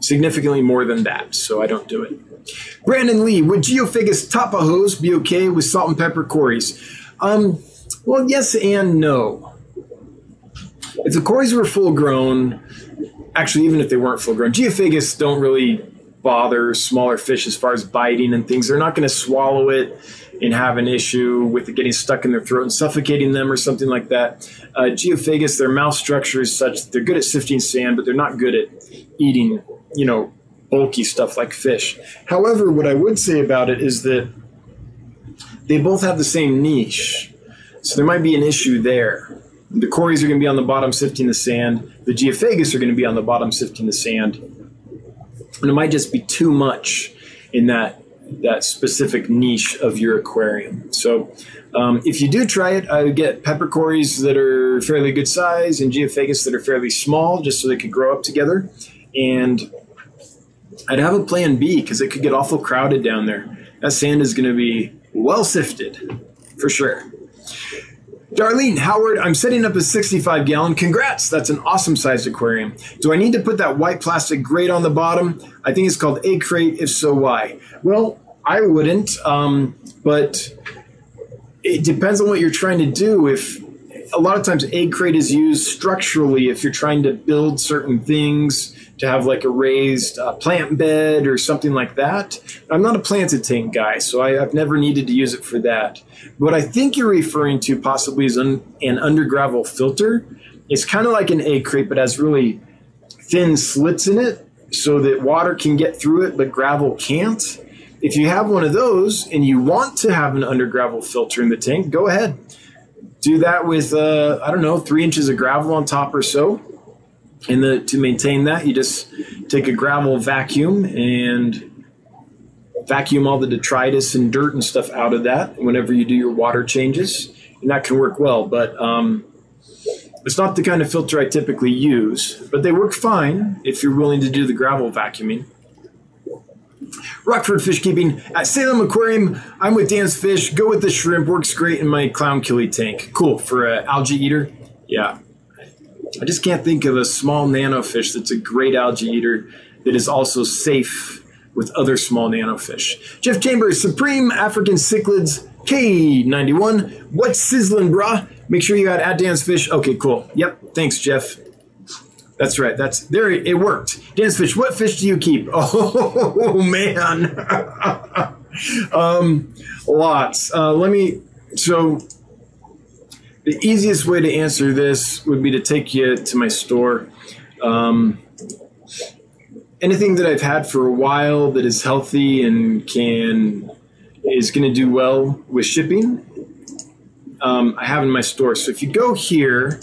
significantly more than that, so I don't do it. Brandon Lee, would Geophagus tapajos be okay with salt and pepper cories? Um, well, yes and no. If the cories were full grown, actually, even if they weren't full grown, Geophagus don't really bother smaller fish as far as biting and things. They're not going to swallow it and have an issue with it getting stuck in their throat and suffocating them or something like that. Uh, Geophagus, their mouth structure is such they're good at sifting sand, but they're not good at eating you know, bulky stuff like fish. However, what I would say about it is that they both have the same niche. So there might be an issue there. The cories are going to be on the bottom sifting the sand. The geophagus are going to be on the bottom sifting the sand. And it might just be too much in that that specific niche of your aquarium. So um, if you do try it, I would get pepper cories that are fairly good size and geophagus that are fairly small, just so they could grow up together. And I'd have a plan B because it could get awful crowded down there. That sand is going to be well sifted for sure. Darlene Howard, I'm setting up a 65 gallon. Congrats, that's an awesome sized aquarium. Do I need to put that white plastic grate on the bottom? I think it's called egg crate. If so, why? Well, I wouldn't, um, but it depends on what you're trying to do. If a lot of times egg crate is used structurally, if you're trying to build certain things, to have like a raised uh, plant bed or something like that. I'm not a planted tank guy, so I, have never needed to use it for that. What I think you're referring to possibly is an under gravel filter. It's kind of like an egg crate, but has really thin slits in it so that water can get through it, but gravel can't. If you have one of those and you want to have an under gravel filter in the tank, go ahead. Do that with, uh, I don't know, three inches of gravel on top or so and the, to maintain that, you just take a gravel vacuum and vacuum all the detritus and dirt and stuff out of that whenever you do your water changes, and that can work well. But um, it's not the kind of filter I typically use, but they work fine if you're willing to do the gravel vacuuming. Rockford Fish Keeping at Salem Aquarium. I'm with Dan's Fish. Go with the shrimp. Works great in my clown killie tank. Cool for an algae eater. Yeah, I just can't think of a small nanofish that's a great algae eater that is also safe with other small nanofish. Jeff Chambers, Supreme African Cichlids K91. What's sizzling, brah? Make sure you got at Dan's Fish. Okay, cool. Yep. Thanks, Jeff. That's right. That's there. It worked. Dan's Fish. What fish do you keep? Oh man, um, lots. Uh, let me. So the easiest way to answer this would be to take you to my store. Um, anything that I've had for a while that is healthy and can is going to do well with shipping, um, I have in my store. So if you go here,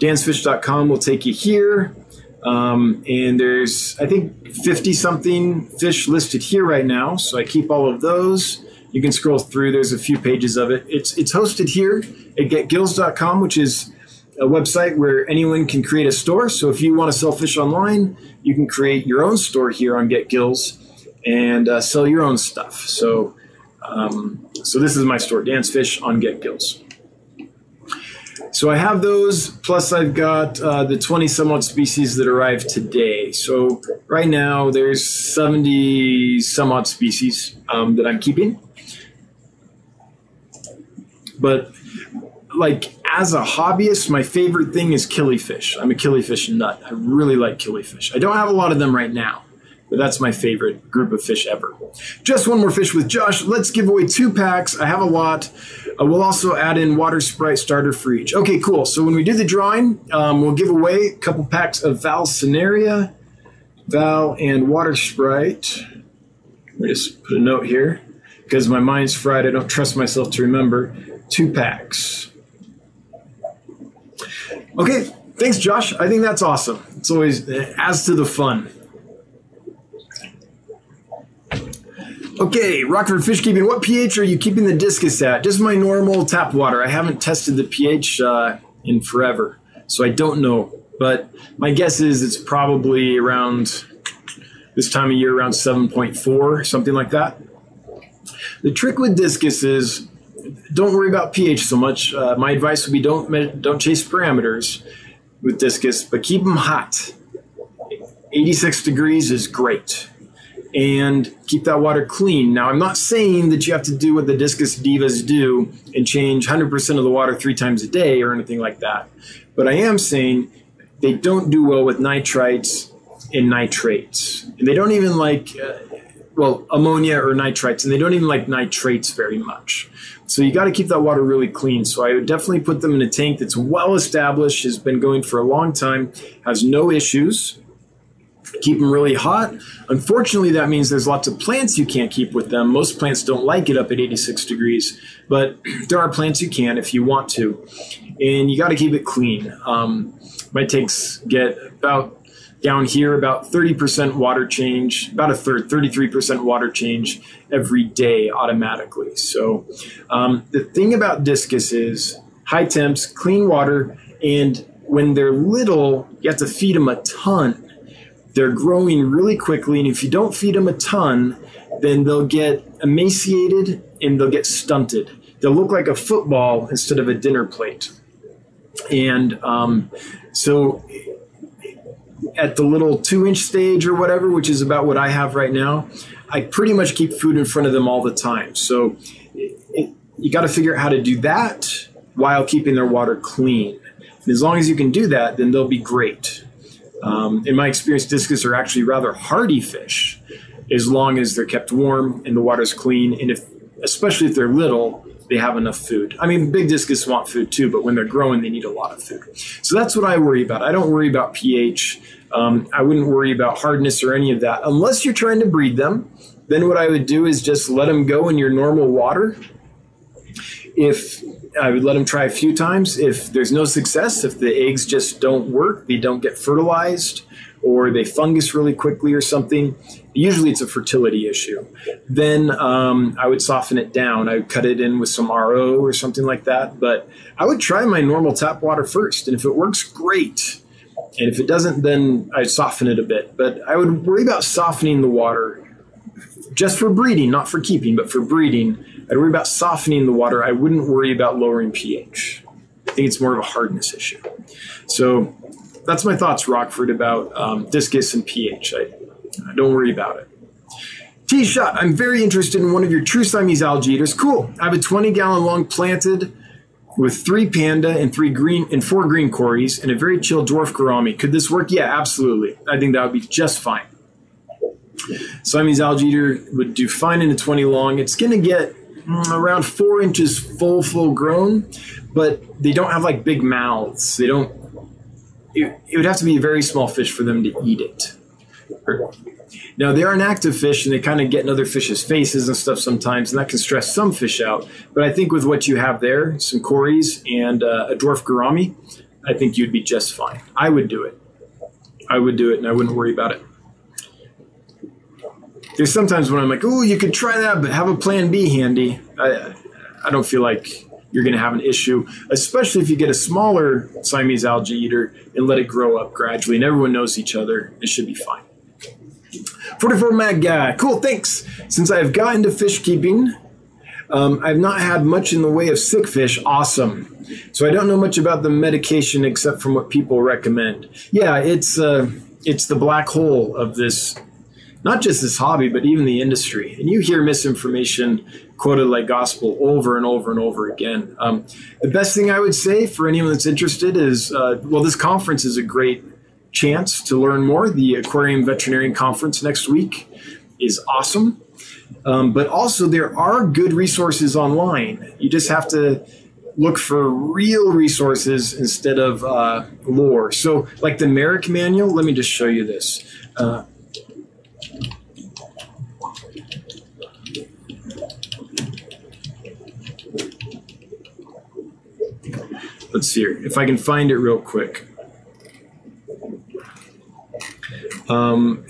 dansfish.com will take you here. Um, and there's, I think, 50 something fish listed here right now. So I keep all of those. You can scroll through. There's a few pages of it. It's it's hosted here at getgills.com, which is a website where anyone can create a store. So if you want to sell fish online, you can create your own store here on Get Gills and uh, sell your own stuff. So, um, so this is my store, Dan's Fish on Get Gills. So I have those, plus I've got uh, the 20 somewhat species that arrived today. So right now there's 70 somewhat species um, that I'm keeping. But like as a hobbyist, my favorite thing is killifish. I'm a killifish nut. I really like killifish. I don't have a lot of them right now, but that's my favorite group of fish ever. Just one more fish with Josh. Let's give away two packs. I have a lot. Uh, we'll also add in water sprite starter for each. Okay, cool. So when we do the drawing, um, we'll give away a couple packs of Vallisneria, Val, and water sprite. Let me just put a note here because my mind's fried. I don't trust myself to remember. Two packs. Okay, thanks, Josh. I think that's awesome. It's always adds to the fun. Okay, Rockford Fish Keeping. What pH are you keeping the discus at? Just my normal tap water. I haven't tested the pH uh, in forever, so I don't know. But my guess is it's probably around this time of year, around 7.4, something like that. The trick with discus is don't worry about pH so much. Uh, my advice would be don't don't chase parameters with discus, but keep them hot. 86 degrees is great and keep that water clean. Now, I'm not saying that you have to do what the discus divas do and change 100% of the water three times a day or anything like that. But I am saying they don't do well with nitrites and nitrates. And they don't even like, uh, well, ammonia or nitrites, and they don't even like nitrates very much. So you got to keep that water really clean. So I would definitely put them in a tank that's well established, has been going for a long time, has no issues keep them really hot. Unfortunately, that means there's lots of plants you can't keep with them. Most plants don't like it up at 86 degrees, but there are plants you can if you want to. And you got to keep it clean. Um, my tanks get about down here about 30% water change, about a third, 33% water change every day automatically. So um, the thing about discus is high temps, clean water, and when they're little, you have to feed them a ton they're growing really quickly, and if you don't feed them a ton, then they'll get emaciated and they'll get stunted. They'll look like a football instead of a dinner plate. And um, so, at the little two inch stage or whatever, which is about what I have right now, I pretty much keep food in front of them all the time. So, it, you got to figure out how to do that while keeping their water clean. And as long as you can do that, then they'll be great. Um, in my experience, discus are actually rather hardy fish as long as they're kept warm and the water's clean. And if, especially if they're little, they have enough food. I mean, big discus want food too, but when they're growing, they need a lot of food. So that's what I worry about. I don't worry about pH. Um, I wouldn't worry about hardness or any of that unless you're trying to breed them. Then what I would do is just let them go in your normal water. If I would let them try a few times. If there's no success, if the eggs just don't work, they don't get fertilized, or they fungus really quickly or something, usually it's a fertility issue. Then um, I would soften it down. I would cut it in with some RO or something like that. But I would try my normal tap water first. And if it works, great. And if it doesn't, then I'd soften it a bit. But I would worry about softening the water just for breeding, not for keeping, but for breeding I'd worry about softening the water. I wouldn't worry about lowering pH. I think it's more of a hardness issue. So that's my thoughts, Rockford, about um, discus and pH. I, don't worry about it. T shot. I'm very interested in one of your true Siamese algae eaters. Cool. I have a 20 gallon long planted with three panda and three green and four green cories and a very chill dwarf gourami. Could this work? Yeah, absolutely. I think that would be just fine. Siamese algae eater would do fine in a 20 long. It's going to get Mm, around four inches full, full grown, but they don't have like big mouths. They don't. It, it would have to be a very small fish for them to eat it. Now they are an active fish, and they kind of get in other fish's faces and stuff sometimes, and that can stress some fish out. But I think with what you have there, some cories and uh, a dwarf gourami, I think you'd be just fine. I would do it. I would do it, and I wouldn't worry about it there's sometimes when I'm like, oh, you could try that, but have a plan B handy. I, I don't feel like you're you're going to have an issue, especially if you get a smaller Siamese algae eater and let it grow up gradually and everyone knows each other. It should be fine. 44 Mag Guy. Cool, thanks. Since I've gotten to fish keeping, um, I've not had much in the way of sick fish. Awesome. So I don't know much about the medication except from what people recommend. Yeah, it's uh, it's the black hole of this, not just this hobby, but even the industry. And you hear misinformation quoted like gospel over and over and over again. Um, the best thing I would say for anyone that's interested is, uh, well, this conference is a great chance to learn more. The Aquarium Veterinarian Conference next week is awesome. Um, but also, there are good resources online. You just have to look for real resources instead of uh, lore. So, like the Merck Manual, let me just show you this. Uh, let's see here. If I can find it real quick. Um,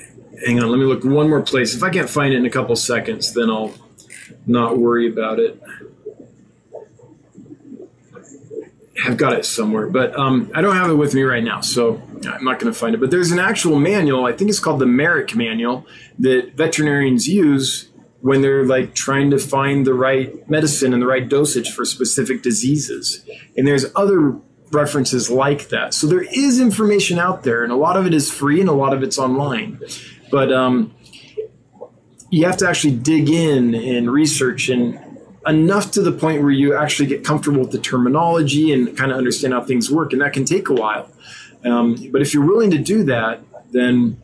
hang on, let me look one more place. If I can't find it in a couple seconds, then I'll not worry about it. I've got it somewhere, but um, I don't have it with me right now, so I'm not going to find it. But there's an actual manual. I think it's called the Merck Manual that veterinarians use when they're like trying to find the right medicine and the right dosage for specific diseases. And there's other references like that. So there is information out there, and a lot of it is free and a lot of it's online. But um, you have to actually dig in and research and enough to the point where you actually get comfortable with the terminology and kind of understand how things work, and that can take a while. Um, but if you're willing to do that, then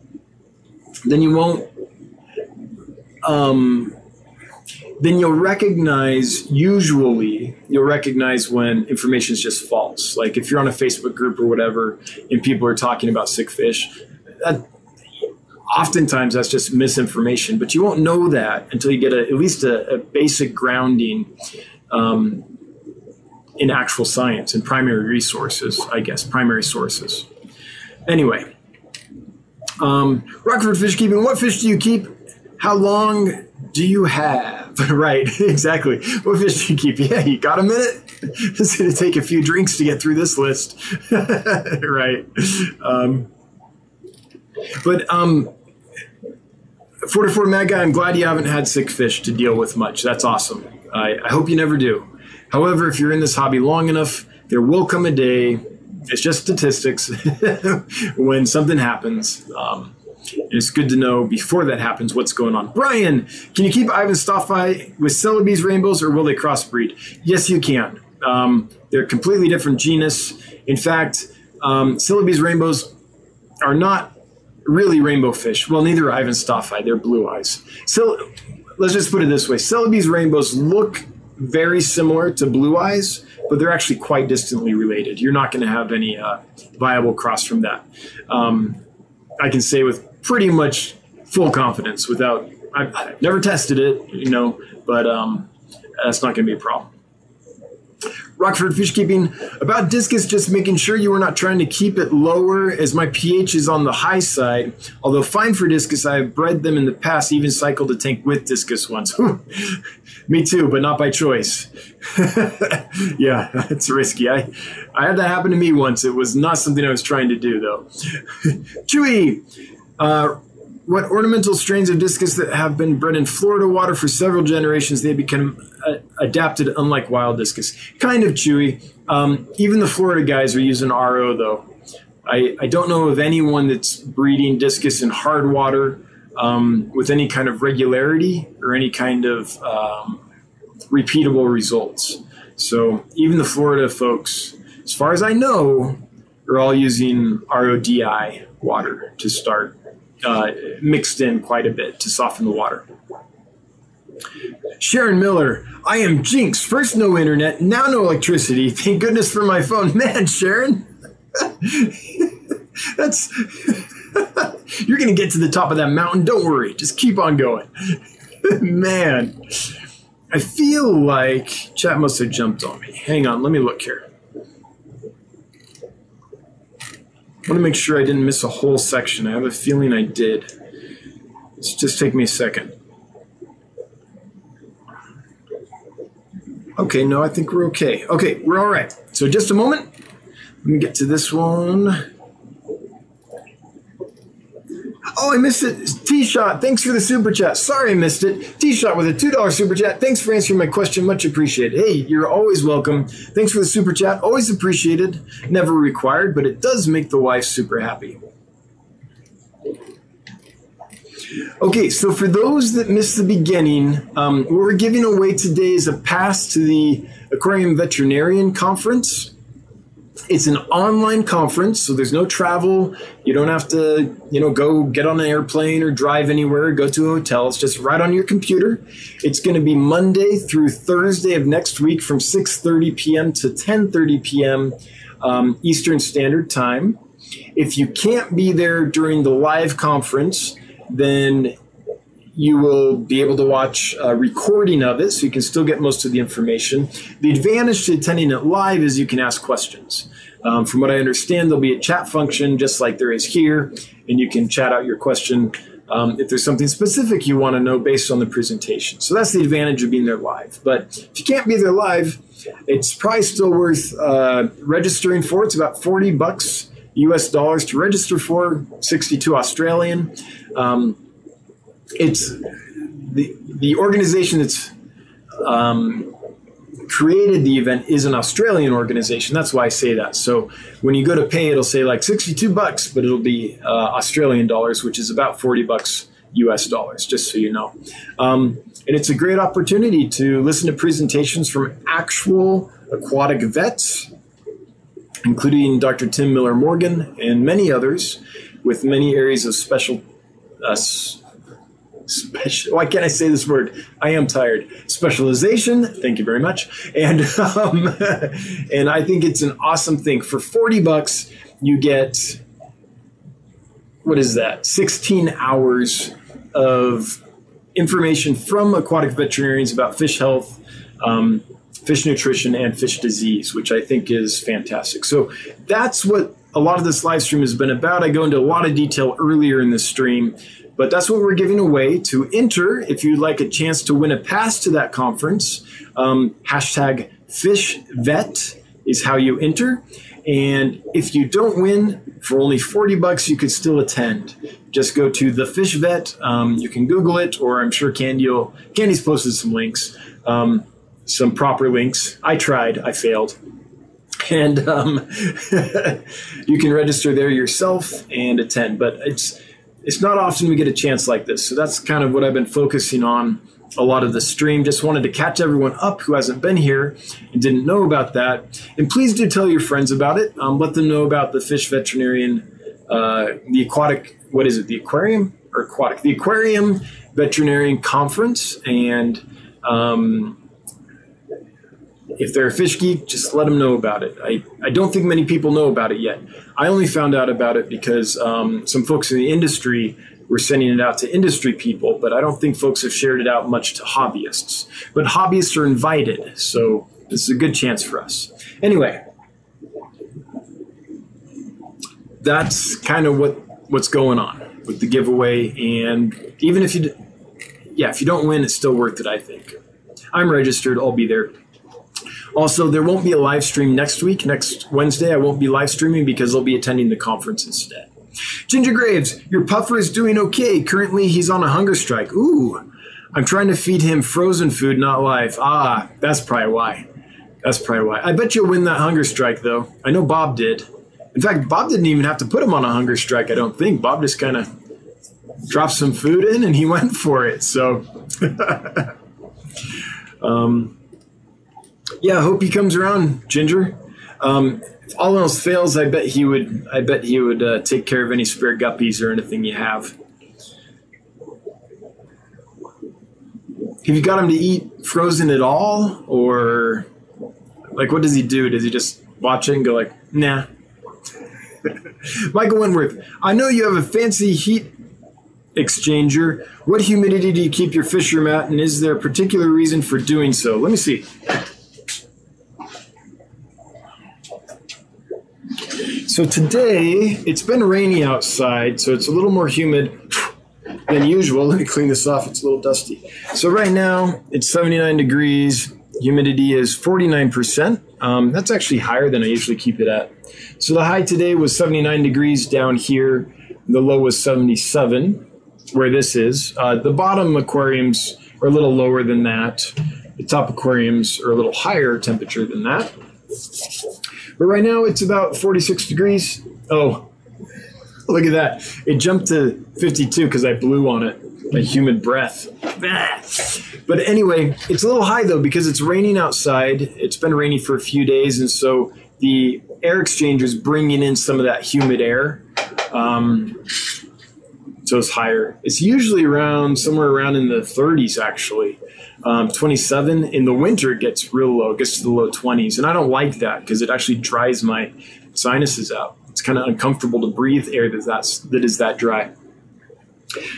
then you won't um, then you'll recognize usually you'll recognize when information is just false. Like if you're on a facebook group or whatever and people are talking about sick fish that, oftentimes that's just misinformation. But you won't know that until you get a, at least a, a basic grounding um, in actual science and primary resources i guess primary sources. Anyway um, rockford fish keeping what fish do you keep? How long do you have? right, exactly. What fish do you keep? Yeah, you got a minute? it's going to take a few drinks to get through this list. right. Um, but um, 44 Mag Guy, I'm glad you haven't had sick fish to deal with much. That's awesome. I, I hope you never do. However, if you're in this hobby long enough, there will come a day, it's just statistics, when something happens. Um, it's good to know before that happens what's going on. Brian, can you keep ivantsoffi with Celebes rainbows or will they crossbreed? Yes, you can. Um, they're completely different genus. In fact, um, Celebes rainbows are not really rainbow fish. Well, neither are ivantsoffi. They're blue eyes. So let's just put it this way: Celebes rainbows look very similar to blue eyes, but they're actually quite distantly related. You're not going to have any uh, viable cross from that. Um, I can say with pretty much full confidence without I've, never tested it, you know, but um, that's not going to be a problem. Rockford fish keeping about discus, just making sure you are not trying to keep it lower as my pH is on the high side. Although fine for discus, I have bred them in the past, even cycled a tank with discus once. Me too, but not by choice. yeah, it's risky. I, I had that happen to me once. It was not something I was trying to do though. Chewy, uh, what ornamental strains of discus that have been bred in Florida water for several generations, they become uh, adapted, unlike wild discus. Kind of chewy. Um, even the Florida guys are using RO, though. I, I don't know of anyone that's breeding discus in hard water um, with any kind of regularity or any kind of um, repeatable results. So even the Florida folks, as far as I know, are all using RODI water to start uh, mixed in quite a bit to soften the water. Sharon Miller, I am Jinx. First, no internet, now no electricity. Thank goodness for my phone. Man, Sharon, that's. You're going to get to the top of that mountain. Don't worry. Just keep on going. Man, I feel like chat must have jumped on me. Hang on. Let me look here. I want to make sure I didn't miss a whole section. I have a feeling I did. It's just take me a second. Okay, no, I think we're okay. Okay, we're all right. So just a moment. Let me get to this one. Oh, I missed it. T Shot, thanks for the super chat. Sorry I missed it. T Shot with a $2 super chat. Thanks for answering my question. Much appreciated. Hey, you're always welcome. Thanks for the super chat. Always appreciated. Never required, but it does make the wife super happy. Okay, so for those that missed the beginning, um, what we're giving away today is a pass to the Aquarium Veterinarian Conference. It's an online conference, so there's no travel. You don't have to, you know, go get on an airplane or drive anywhere, go to a hotel. It's just right on your computer. It's going to be Monday through Thursday of next week from 6:30 p.m. to 10:30 p.m. Um, Eastern Standard Time. If you can't be there during the live conference, then you will be able to watch a recording of it so you can still get most of the information. The advantage to attending it live is you can ask questions. Um, from what I understand, there'll be a chat function just like there is here, and you can chat out your question um, if there's something specific you want to know based on the presentation. So that's the advantage of being there live. But if you can't be there live, it's probably still worth uh, registering for. It's about 40 bucks US dollars to register for, 62 Australian. Um, it's the the organization that's um, created the event is an Australian organization. That's why I say that. So when you go to pay, it'll say like 62 bucks, but it'll be uh, Australian dollars, which is about 40 bucks US dollars, just so you know. Um, and it's a great opportunity to listen to presentations from actual aquatic vets, including Dr. Tim Miller Morgan and many others, with many areas of special. Uh, special why can't i say this word? I am tired. Specialization thank you very much. And um, and i think it's an awesome thing. For 40 bucks you get what is that? 16 hours of information from aquatic veterinarians about fish health um, fish nutrition and fish disease which i think is fantastic. So that's what a lot of this live stream has been about. I go into a lot of detail earlier in the stream but that's what we're giving away to enter. If you'd like a chance to win a pass to that conference, um, hashtag FishVet is how you enter. And if you don't win, for only 40 bucks, you could still attend. Just go to the Fish Vet. Um, you can Google it, or I'm sure Candy will, Candy's posted some links, um, some proper links. I tried, I failed. And um, you can register there yourself and attend. But it's it's not often we get a chance like this. So that's kind of what I've been focusing on a lot of the stream. Just wanted to catch everyone up who hasn't been here and didn't know about that. And please do tell your friends about it. Um, let them know about the fish veterinarian, uh, the aquatic, what is it, the aquarium or aquatic? The aquarium veterinarian conference. And um, if they're a fish geek, just let them know about it. I, I don't think many people know about it yet. I only found out about it because um, some folks in the industry were sending it out to industry people, but I don't think folks have shared it out much to hobbyists. But hobbyists are invited, so this is a good chance for us. Anyway, that's kind of what what's going on with the giveaway, and even if you, yeah, if you don't win, it's still worth it. I think. I'm registered. I'll be there also, there won't be a live stream next week. Next Wednesday, I won't be live streaming because I'll be attending the conference instead. Ginger Graves, your puffer is doing okay. Currently, he's on a hunger strike. Ooh, I'm trying to feed him frozen food, not live. Ah, that's probably why. That's probably why. I bet you'll win that hunger strike, though. I know Bob did. In fact, Bob didn't even have to put him on a hunger strike, I don't think. Bob just kind of dropped some food in and he went for it. So, um, yeah, I hope he comes around, Ginger. Um, if all else fails, I bet he would. I bet he would uh, take care of any spare guppies or anything you have. Have you got him to eat frozen at all, or like what does he do? Does he just watch it and go like, nah? Michael Wentworth, I know you have a fancy heat exchanger. What humidity do you keep your fish room at, and is there a particular reason for doing so? Let me see. So today it's been rainy outside, so it's a little more humid than usual. Let me clean this off, it's a little dusty. So right now it's 79 degrees Humidity is 49%. Um, that's actually higher than I usually keep it at. So the high today was 79 degrees down here. The low was 77, where this is. Uh, the bottom aquariums are a little lower than that. The top aquariums are a little higher temperature than that. But right now it's about 46 degrees. Oh, look at that. It jumped to 52 because I blew on it. My humid breath. But anyway, it's a little high though because it's raining outside. It's been rainy for a few days, and so the air exchanger is bringing in some of that humid air. Um, so it's higher. It's usually around somewhere around in the 30s actually. Um, 27 in the winter gets real low, gets to the low 20s, and I don't like that because it actually dries my sinuses out. It's kind of uncomfortable to breathe air that that's that is that dry.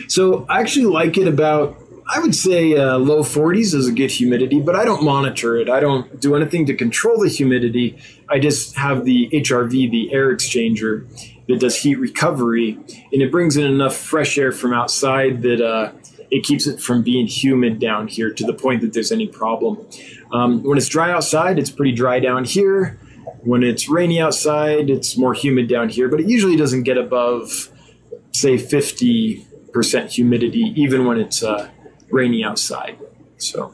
So I actually like it about I would say uh, low 40s is a good humidity, but I don't monitor it. I don't do anything to control the humidity. I just have the HRV, the air exchanger, that does heat recovery, and it brings in enough fresh air from outside that uh, it keeps it from being humid down here to the point that there's any problem. Um, when it's dry outside, it's pretty dry down here. When it's rainy outside, it's more humid down here, but it usually doesn't get above, say, 50% humidity, even when it's uh, rainy outside. So,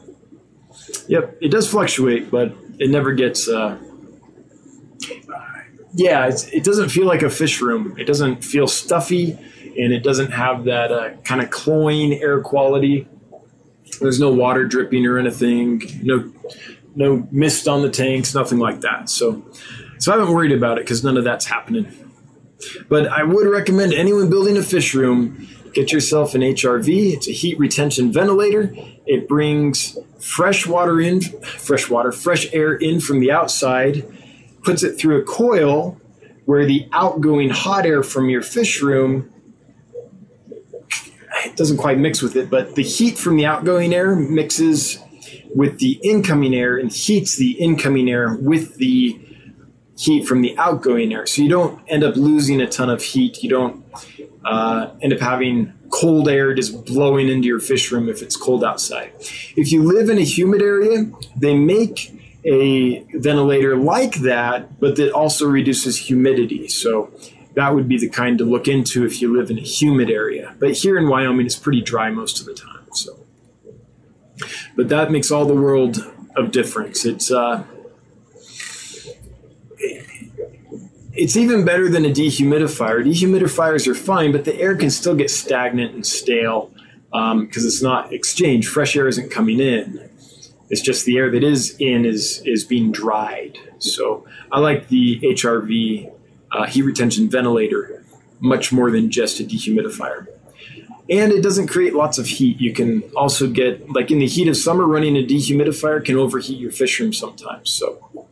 yep, it does fluctuate, but it never gets. Uh, yeah, it doesn't feel like a fish room. It doesn't feel stuffy, and it doesn't have that uh, kind of cloying air quality. There's no water dripping or anything. No, no mist on the tanks. Nothing like that. So, so I haven't worried about it because none of that's happening. But I would recommend anyone building a fish room Get yourself an HRV. It's a heat retention ventilator. It brings fresh water in, fresh water, fresh air in from the outside, puts it through a coil where the outgoing hot air from your fish room it doesn't quite mix with it, but the heat from the outgoing air mixes with the incoming air and heats the incoming air with the heat from the outgoing air. So you don't end up losing a ton of heat. You don't uh, end up having cold air just blowing into your fish room if it's cold outside. If you live in a humid area, they make a ventilator like that, but that also reduces humidity. So that would be the kind to look into if you live in a humid area. But here in Wyoming, it's pretty dry most of the time. So, but that makes all the world of difference. It's uh, it's even better than a dehumidifier. Dehumidifiers are fine, but the air can still get stagnant and stale because um, it's not exchanged. Fresh air isn't coming in. It's just the air that is in is is being dried. So I like the HRV uh, heat retention ventilator much more than just a dehumidifier. And it doesn't create lots of heat. You can also get like in the heat of summer, running a dehumidifier can overheat your fish room sometimes. So,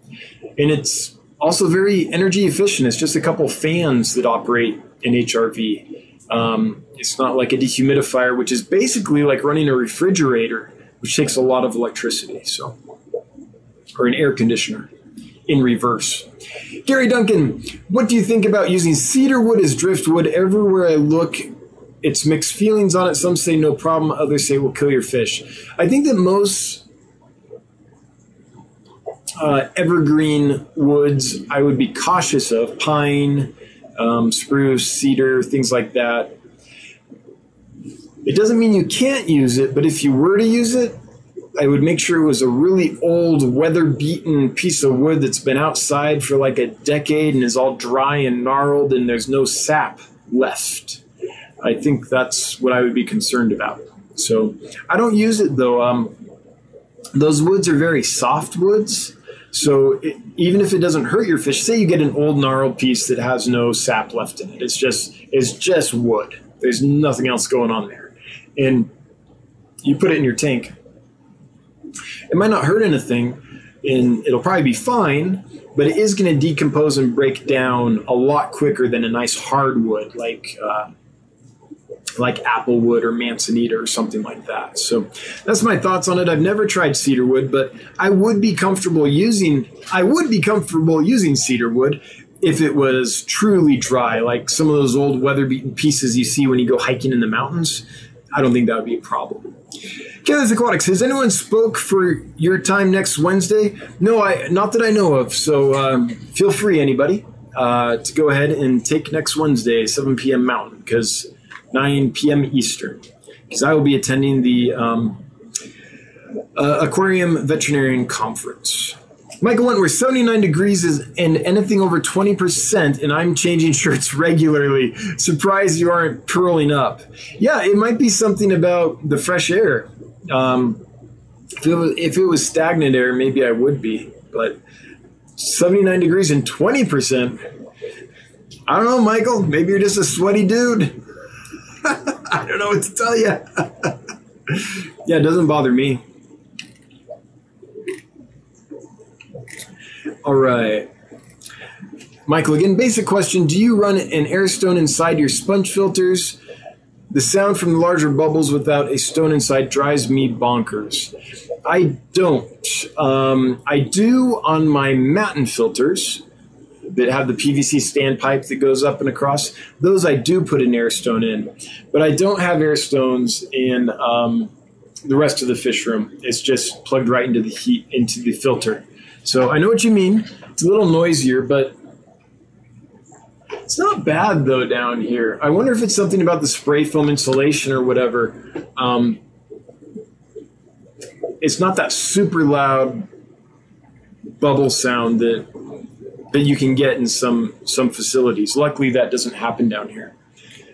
and it's also very energy efficient. It's just a couple fans that operate in HRV. Um, it's not like a dehumidifier, which is basically like running a refrigerator, which takes a lot of electricity. So, or an air conditioner in reverse. Gary Duncan, what do you think about using cedar wood as driftwood? Everywhere I look, it's mixed feelings on it. Some say no problem, others say will kill your fish. I think that most uh, evergreen woods I would be cautious of pine, um, spruce, cedar, things like that. It doesn't mean you can't use it, but if you were to use it, I would make sure it was a really old, weather beaten piece of wood that's been outside for like a decade and is all dry and gnarled and there's no sap left. I think that's what I would be concerned about. So I don't use it though. Um, those woods are very soft woods. So it, even if it doesn't hurt your fish, say you get an old gnarled piece that has no sap left in it, it's just it's just wood. There's nothing else going on there, and you put it in your tank. It might not hurt anything, and it'll probably be fine, but it is going to decompose and break down a lot quicker than a nice hardwood like uh, like applewood or manzanita or something like that. So that's my thoughts on it. I've never tried cedarwood, but I would be comfortable using I would be comfortable using cedarwood if it was truly dry, like some of those old weather beaten pieces you see when you go hiking in the mountains. I don't think that would be a problem. Kayla's Aquatics, has anyone spoke for your time next Wednesday? No, I not that I know of. So um, feel free, anybody, uh, to go ahead and take next Wednesday, 7 p.m. Mountain, because 9 p.m. Eastern, because I will be attending the um, uh, Aquarium Veterinarian Conference. Michael Wentworth, 79 degrees is and anything over 20%, and I'm changing shirts regularly. Surprised you aren't curling up. Yeah, it might be something about the fresh air. Um, if, it was, if it was stagnant air, maybe I would be, but 79 degrees and 20%. I don't know, Michael. Maybe you're just a sweaty dude. I don't know what to tell you. yeah, it doesn't bother me. All right. Michael, again, basic question. Do you run an air stone inside your sponge filters? The sound from the larger bubbles without a stone inside drives me bonkers. I don't. Um, I do on my Matten filters that have the PVC standpipe that goes up and across. Those I do put an air stone in, but I don't have air stones in um, the rest of the fish room. It's just plugged right into the heat into the filter. So I know what you mean. It's a little noisier, but it's not bad though down here. I wonder if it's something about the spray foam insulation or whatever. Um, it's not that super loud bubble sound that that you can get in some some facilities. Luckily, that doesn't happen down here.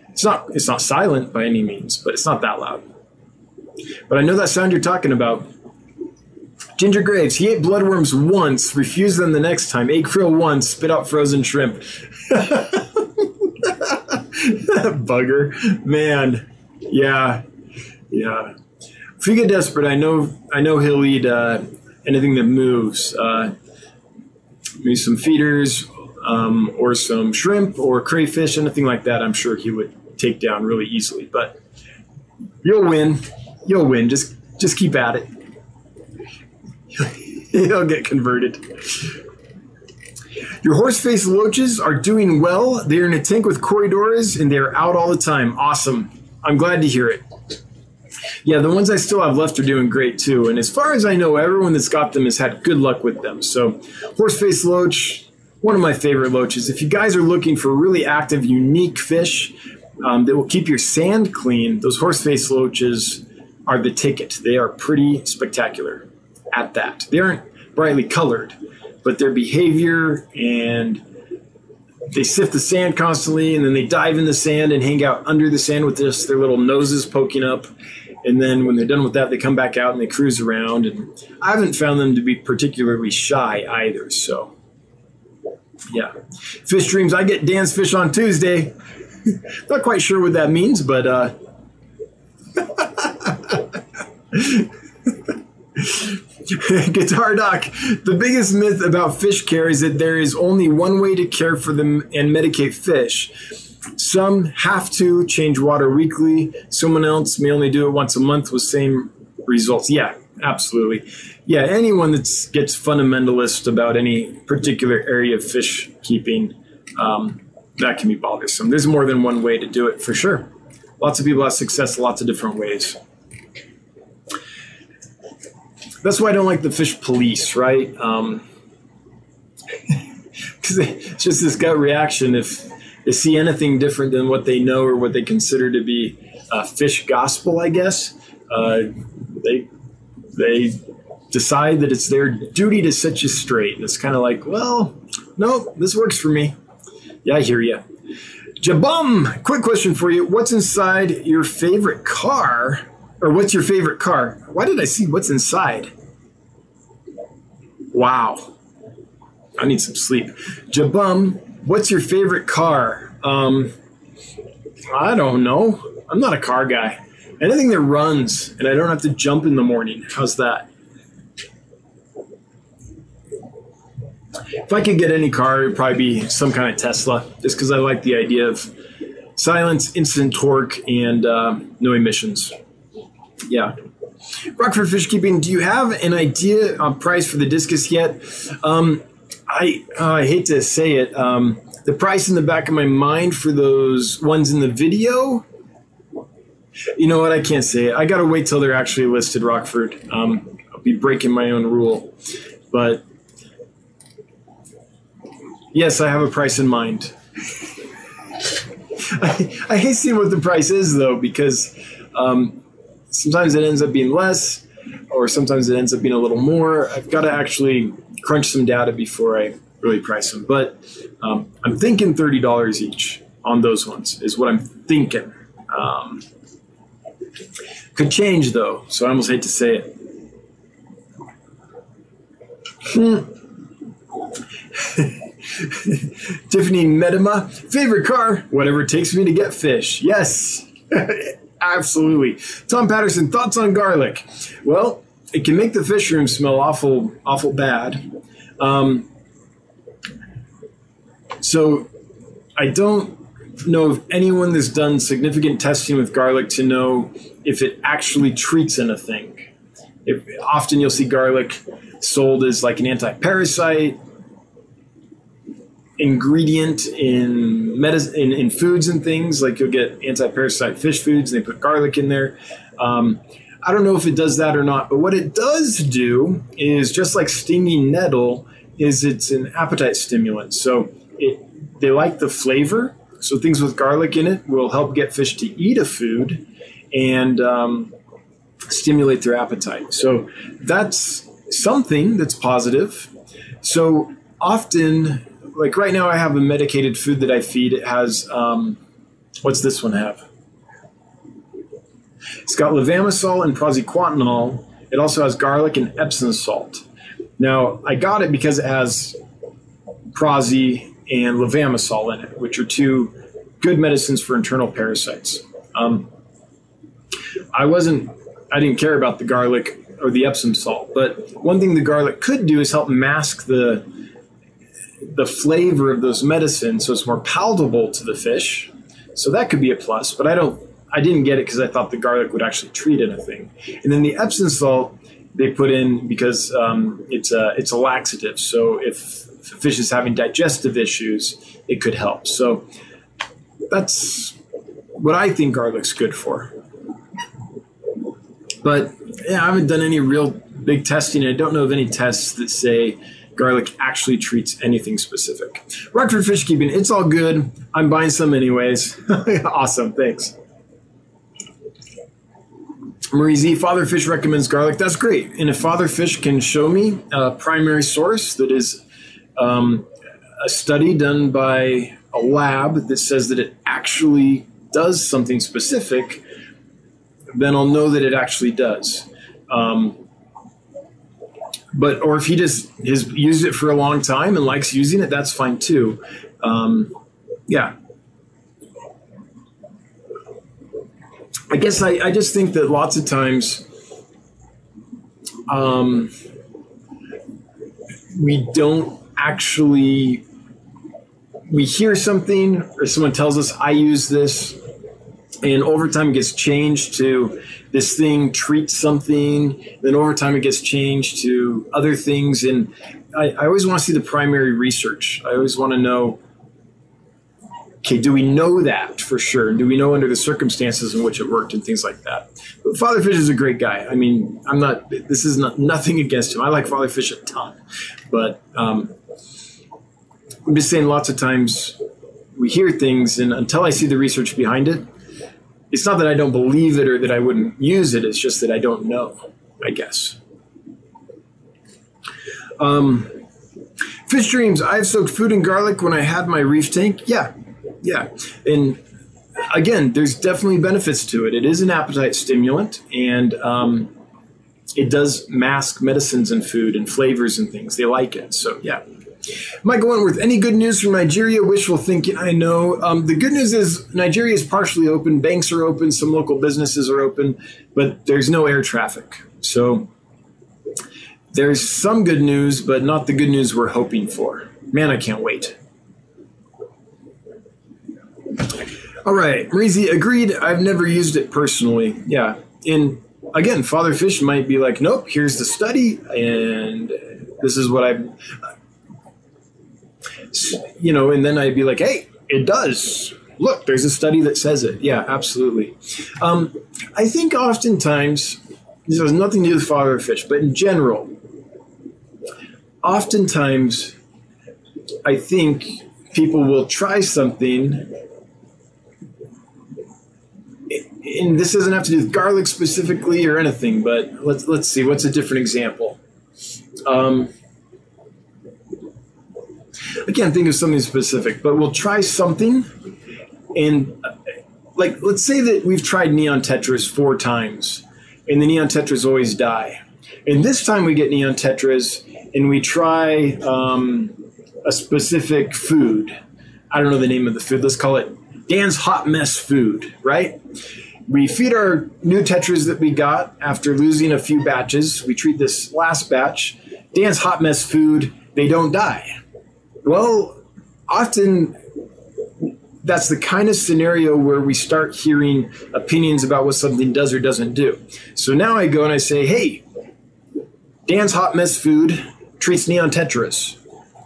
It's not it's not silent by any means, but it's not that loud. But I know that sound you're talking about. Ginger Graves, he ate bloodworms once, refused them the next time, ate krill once, spit out frozen shrimp. Bugger. Man. Yeah. Yeah. If you get desperate, I know I know he'll eat uh, anything that moves. Uh, maybe some feeders um, or some shrimp or crayfish, anything like that, I'm sure he would take down really easily. But you'll win. You'll win. Just just keep at it. He'll get converted. Your horse-faced loaches are doing well. They're in a tank with corydoras and they're out all the time. Awesome. I'm glad to hear it. Yeah, the ones I still have left are doing great too. And as far as I know, everyone that's got them has had good luck with them. So, horse-faced loach, one of my favorite loaches. If you guys are looking for really active, unique fish um, that will keep your sand clean, those horse-faced loaches are the ticket. They are pretty spectacular at that. They aren't brightly colored, but their behavior and they sift the sand constantly and then they dive in the sand and hang out under the sand with just their little noses poking up. And then when they're done with that, they come back out and they cruise around. And I haven't found them to be particularly shy either. So, yeah. Fish dreams. I get Dan's fish on Tuesday. Not quite sure what that means, but uh, Guitar Doc, the biggest myth about fish care is that there is only one way to care for them and medicate fish. Some have to change water weekly. Someone else may only do it once a month with same results. Yeah, absolutely. Yeah, anyone that gets fundamentalist about any particular area of fish keeping, um, that can be bothersome. There's more than one way to do it for sure. Lots of people have success lots of different ways. That's why I don't like the fish police, right? Um, because it's just this gut reaction if they see anything different than what they know or what they consider to be uh, fish gospel, I guess. Uh, they they decide that it's their duty to set you straight, and it's kind of like, well, no, this works for me. Yeah, I hear you. Jabum, quick question for you: What's inside your favorite car? Or what's your favorite car? Why did I see what's inside? Wow. I need some sleep. Jabum, what's your favorite car? Um, I don't know. I'm not a car guy. Anything that runs and I don't have to jump in the morning. How's that? If I could get any car, it'd probably be some kind of Tesla, just because I like the idea of silence, instant torque, and uh, no emissions. Yeah. Rockford Fish Keeping, do you have an idea on price for the discus yet? Um, I uh, I hate to say it. Um, the price in the back of my mind for those ones in the video You know what? I can't say it. I got to wait till they're actually listed, Rockford. Um, I'll be breaking my own rule. But yes, I have a price in mind. I, I hate seeing what the price is, though, because um, sometimes it ends up being less, or sometimes it ends up being a little more. I've got to actually crunch some data before I really price them. But um, I'm thinking $30 each on those ones, is what I'm thinking. Um, could change though, so I almost hate to say it. Hmm. Tiffany Medema, favorite car, whatever it takes me to get fish. Yes, absolutely. Tom Patterson, thoughts on garlic? Well, it can make the fish room smell awful, awful bad. Um, so I don't know of anyone that's done significant testing with garlic to know if it actually treats anything. If, often you'll see garlic sold as like an anti-parasite ingredient in, medicine, in, in foods and things. Like you'll get anti-parasite fish foods, and they put garlic in there. Um, I don't know if it does that or not, but what it does do is just like stinging nettle, is it's an appetite stimulant. So it, they like the flavor. So things with garlic in it will help get fish to eat a food and um, stimulate their appetite. So that's something that's positive. So often, like right now, I have a medicated food that I feed. It has, um, what's this one have? It's got levamisole and praziquantel. It also has garlic and Epsom salt. Now, I got it because it has prazi and levamisole in it, which are two good medicines for internal parasites. Um, I wasn't, I didn't care about the garlic or the Epsom salt, but one thing the garlic could do is help mask the the flavor of those medicines, so it's more palatable to the fish. So that could be a plus, but I don't, I didn't get it because I thought the garlic would actually treat anything. And then the Epsom salt they put in because um, it's a it's a laxative. So if if a fish is having digestive issues, it could help. So that's what I think garlic's good for. But yeah, I haven't done any real big testing. I don't know of any tests that say garlic actually treats anything specific. Rockford Fish Keeping, it's all good. I'm buying some anyways. awesome, thanks. Marie Z, Father Fish recommends garlic. That's great. And if Father Fish can show me a primary source that is um, a study done by a lab that says that it actually does something specific, then I'll know that it actually does. Um, but or if he just has used it for a long time and likes using it, that's fine too. Um, yeah. I guess I, I just think that lots of times um, we don't actually we hear something or someone tells us I use this and over time it gets changed to this thing treats something then over time it gets changed to other things. And I, I always want to see the primary research. I always want to know okay do we know that for sure? Do we know under the circumstances in which it worked and things like that? But father fish is a great guy. I mean i'm not this is not nothing against him. I like father fish a ton. But um, I'm just saying lots of times we hear things, and until I see the research behind it, it's not that I don't believe it or that I wouldn't use it. It's just that I don't know, I guess. Um, fish dreams. I've soaked food in garlic when I had my reef tank. Yeah, yeah. And again, there's definitely benefits to it. It is an appetite stimulant, and um, it does mask medicines and food and flavors and things. They like it. So, yeah. Michael Wentworth, any good news from Nigeria? Wishful thinking, I know. Um, the good news is Nigeria is partially open. Banks are open. Some local businesses are open, but there's no air traffic. So there's some good news, but not the good news we're hoping for. Man, I can't wait. All right, Marizi agreed. I've never used it personally. Yeah. And again, Father Fish might be like, nope, here's the study, and this is what I've you know, and then I'd be like, hey, it does. look, there's a study that says it. Yeah, absolutely. Um, I think oftentimes, this has nothing to do with father fish, but in general, oftentimes, I think people will try something, and this doesn't have to do with garlic specifically or anything, but let's let's see. What's a different example? Um, I can't think of something specific, but we'll try something, and uh, like let's say that we've tried neon tetras four times, and the neon tetras always die, and this time we get neon tetras and we try um, a specific food. I don't know the name of the food. Let's call it Dan's Hot Mess Food, right? We feed our new tetras that we got after losing a few batches. We treat this last batch. Dan's Hot Mess Food, they don't die. Well, often that's the kind of scenario where we start hearing opinions about what something does or doesn't do. So now I go and I say, hey, Dan's Hot Mess Food treats neon tetras.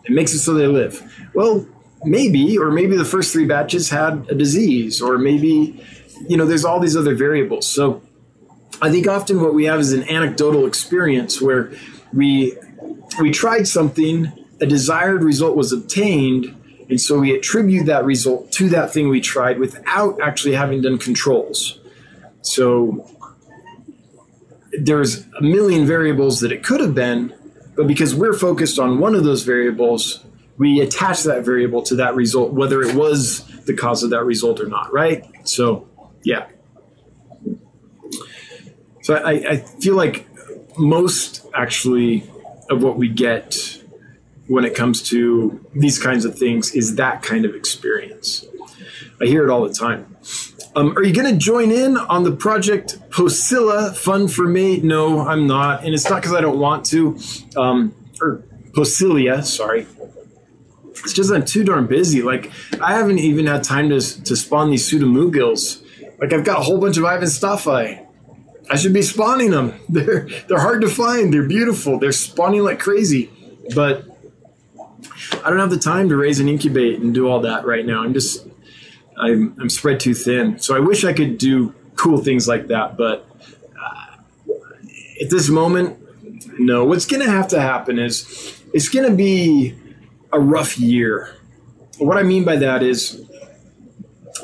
It makes it so they live. Well, maybe, or maybe the first three batches had a disease, or maybe, you know, there's all these other variables. So I think often what we have is an anecdotal experience where we we tried something, a desired result was obtained, and so we attribute that result to that thing we tried without actually having done controls. So there's a million variables that it could have been, but because we're focused on one of those variables, we attach that variable to that result, whether it was the cause of that result or not, right? So, yeah. So I, I feel like most actually of what we get when it comes to these kinds of things is that kind of experience. I hear it all the time. Um, are you going to join in on the project Posilla Fun for Me? No, I'm not. And it's not because I don't want to. Um, or Posilia, sorry. It's just I'm too darn busy. Like, I haven't even had time to, to spawn these pseudomugils. Like, I've got a whole bunch of ivantsoffi. I should be spawning them. They're, they're hard to find. They're beautiful. They're spawning like crazy. But I don't have the time to raise and incubate and do all that right now. I'm just I'm, I'm spread too thin. So I wish I could do cool things like that, but uh, at this moment, no. What's going to have to happen is it's going to be a rough year. What I mean by that is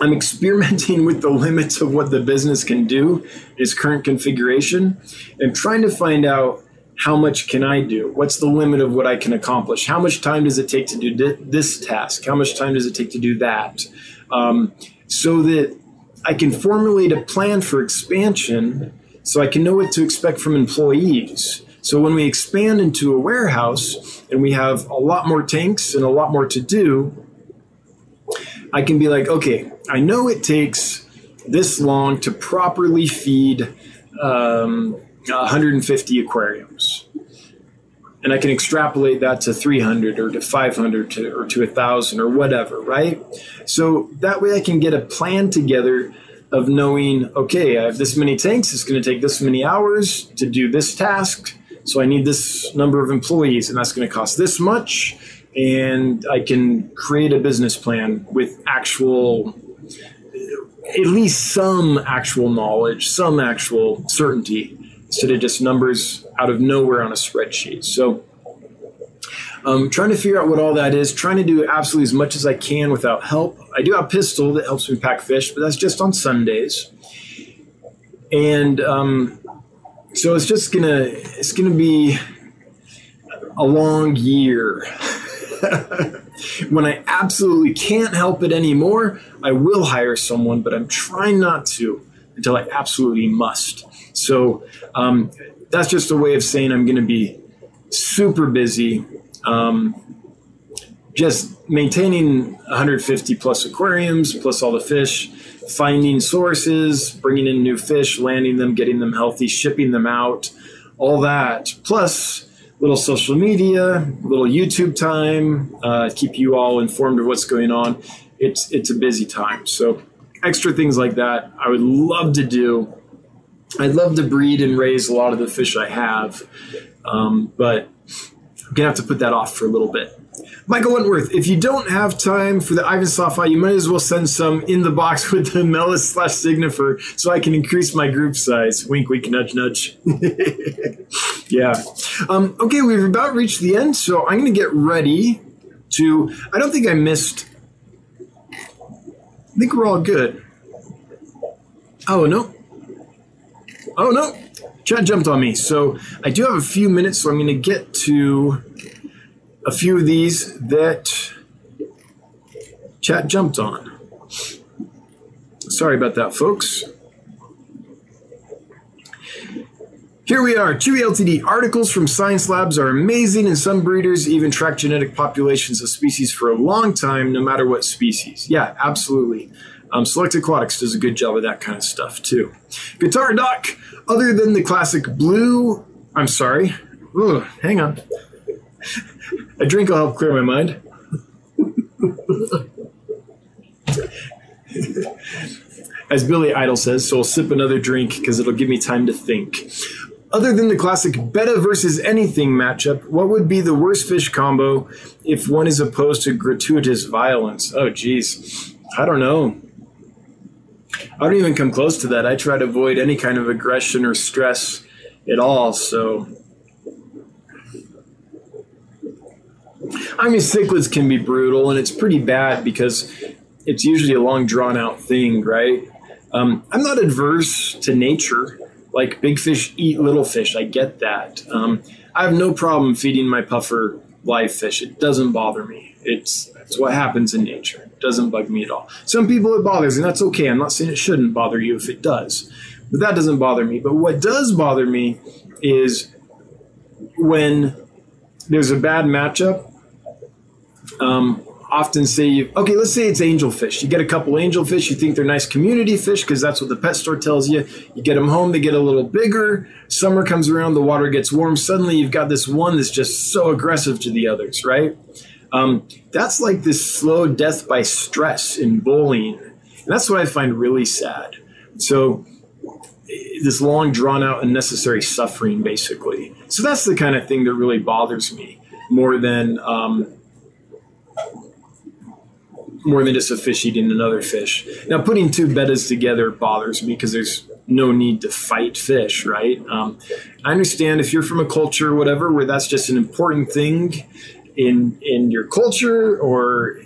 I'm experimenting with the limits of what the business can do, its current configuration, and trying to find out how much can I do? What's the limit of what I can accomplish? How much time does it take to do this task? How much time does it take to do that? um, so that I can formulate a plan for expansion so I can know what to expect from employees. So when we expand into a warehouse and we have a lot more tanks and a lot more to do, I can be like, okay, I know it takes this long to properly feed um, 150 aquariums and I can extrapolate that to 300 or to 500 to, or to 1,000 or whatever, right? So that way I can get a plan together of knowing, okay, I have this many tanks, it's going to take this many hours to do this task. So I need this number of employees, and that's going to cost this much. And I can create a business plan with actual, at least some actual knowledge, some actual certainty instead of just numbers out of nowhere on a spreadsheet. So, um, trying to figure out what all that is, trying to do absolutely as much as I can without help. I do have a pistol that helps me pack fish, but that's just on Sundays. And um, so it's just gonna it's gonna be a long year. when I absolutely can't help it anymore, I will hire someone, but I'm trying not to until I absolutely must. So um, that's just a way of saying I'm going to be super busy. Um, just maintaining 150 plus aquariums, plus all the fish, finding sources, bringing in new fish, landing them, getting them healthy, shipping them out, all that. Plus, little social media, little YouTube time, uh, keep you all informed of what's going on. It's it's a busy time. So extra things like that, I would love to do. I'd love to breed and raise a lot of the fish I have, um, but I'm gonna have to put that off for a little bit. Michael Wentworth, if you don't have time for the ivantsoffi, you might as well send some in the box with the Mellis slash Signifer so I can increase my group size. Wink, wink, nudge, nudge. yeah. Um, okay, we've about reached the end, so I'm going to get ready to. I don't think I missed. I think we're all good. Oh, no. Oh, no. Chat jumped on me. So I do have a few minutes, so I'm going to get to a few of these that chat jumped on. Sorry about that, folks. Here we are, Chewy Ltd. Articles from Science Labs are amazing, and some breeders even track genetic populations of species for a long time, no matter what species. Yeah, absolutely. Um, Select Aquatics does a good job of that kind of stuff too. Guitar Doc, other than the classic blue, I'm sorry. Ugh, hang on. A drink will help clear my mind. As Billy Idol says, so I'll sip another drink because it'll give me time to think. Other than the classic betta versus anything matchup, what would be the worst fish combo if one is opposed to gratuitous violence? Oh, geez. I don't know. I don't even come close to that. I try to avoid any kind of aggression or stress at all. So, I mean, cichlids can be brutal, and it's pretty bad because it's usually a long, drawn out thing, right? Um, I'm not adverse to nature. Like big fish eat little fish. I get that. Um, I have no problem feeding my puffer live fish. It doesn't bother me. It's it's what happens in nature. Doesn't bug me at all. Some people it bothers, and that's okay. I'm not saying it shouldn't bother you if it does, but that doesn't bother me. But what does bother me is when there's a bad matchup. Um, often say, okay, let's say it's angelfish. You get a couple angelfish, you think they're nice community fish because that's what the pet store tells you. You get them home, they get a little bigger. Summer comes around, the water gets warm. Suddenly you've got this one that's just so aggressive to the others, right? Um, that's like this slow death by stress in bullying. And that's what I find really sad. So, this long, drawn out, unnecessary suffering, basically. So, that's the kind of thing that really bothers me more than. Um, more than just a fish eating another fish. Now, putting two bettas together bothers me because there's no need to fight fish, right? Um, I understand if you're from a culture, whatever, where that's just an important thing in in your culture or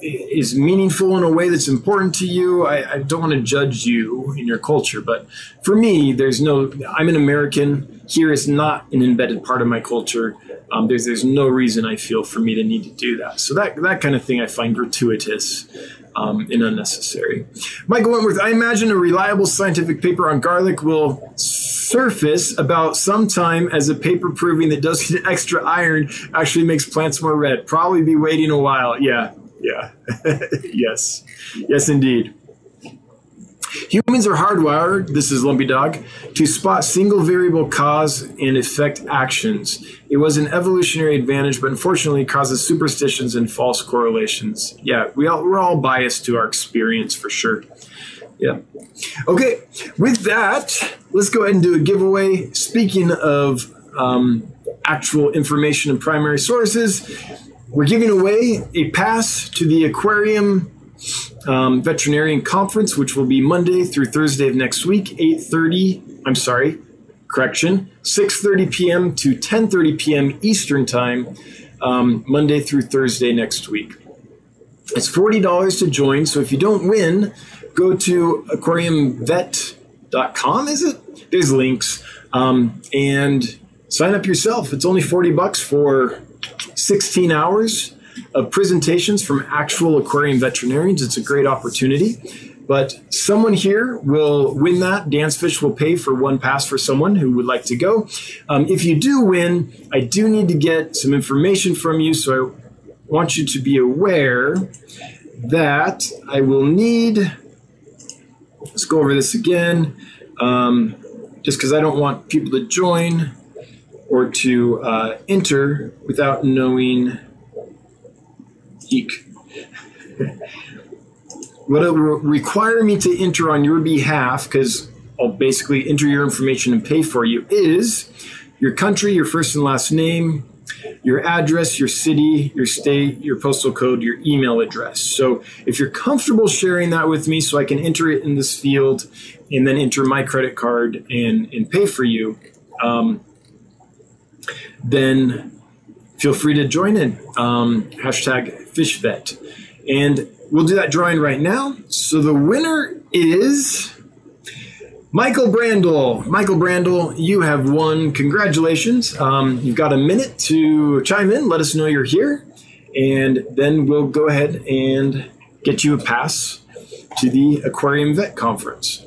is meaningful in a way that's important to you. I, I, don't want to judge you in your culture, but for me, there's no. I'm an American. Here is not an embedded part of my culture. Um, there's there's no reason I feel for me to need to do that. So that that kind of thing I find gratuitous. Um, and unnecessary. Michael Wentworth, I imagine a reliable scientific paper on garlic will surface about sometime as a paper proving that dosing extra iron actually makes plants more red. Probably be waiting a while. Yeah, yeah. yes. Yes, indeed. Humans are hardwired, this is Lumpy Dog, to spot single variable cause and effect actions. It was an evolutionary advantage, but unfortunately causes superstitions and false correlations. Yeah, we all, we're all biased to our experience for sure. Yeah. Okay, with that, let's go ahead and do a giveaway. Speaking of um, actual information and primary sources, we're giving away a pass to the aquarium um, veterinarian conference, which will be Monday through Thursday of next week, 8:30. I'm sorry, correction, 6:30 p.m. to 10:30 p.m. Eastern time, um, Monday through Thursday next week. It's forty dollars to join. So if you don't win, go to aquariumvet.com. Is it? There's links um, and sign up yourself. It's only forty bucks for 16 hours of presentations from actual aquarium veterinarians. It's a great opportunity. But someone here will win that. Dan's Fish will pay for one pass for someone who would like to go. Um, if you do win, I do need to get some information from you. So I want you to be aware that I will need. Let's go over this again. Um, just because I don't want people to join or to uh, enter without knowing Eek. what it will require me to enter on your behalf, because I'll basically enter your information and pay for you, is your country, your first and last name, your address, your city, your state, your postal code, your email address. So if you're comfortable sharing that with me so I can enter it in this field and then enter my credit card and, and pay for you, um, then feel free to join in. Um, hashtag FishVet. And we'll do that drawing right now. So the winner is Michael Brandel. Michael Brandel, you have won. Congratulations. Um, you've got a minute to chime in, let us know you're here, and then we'll go ahead and get you a pass to the Aquarium Vet Conference.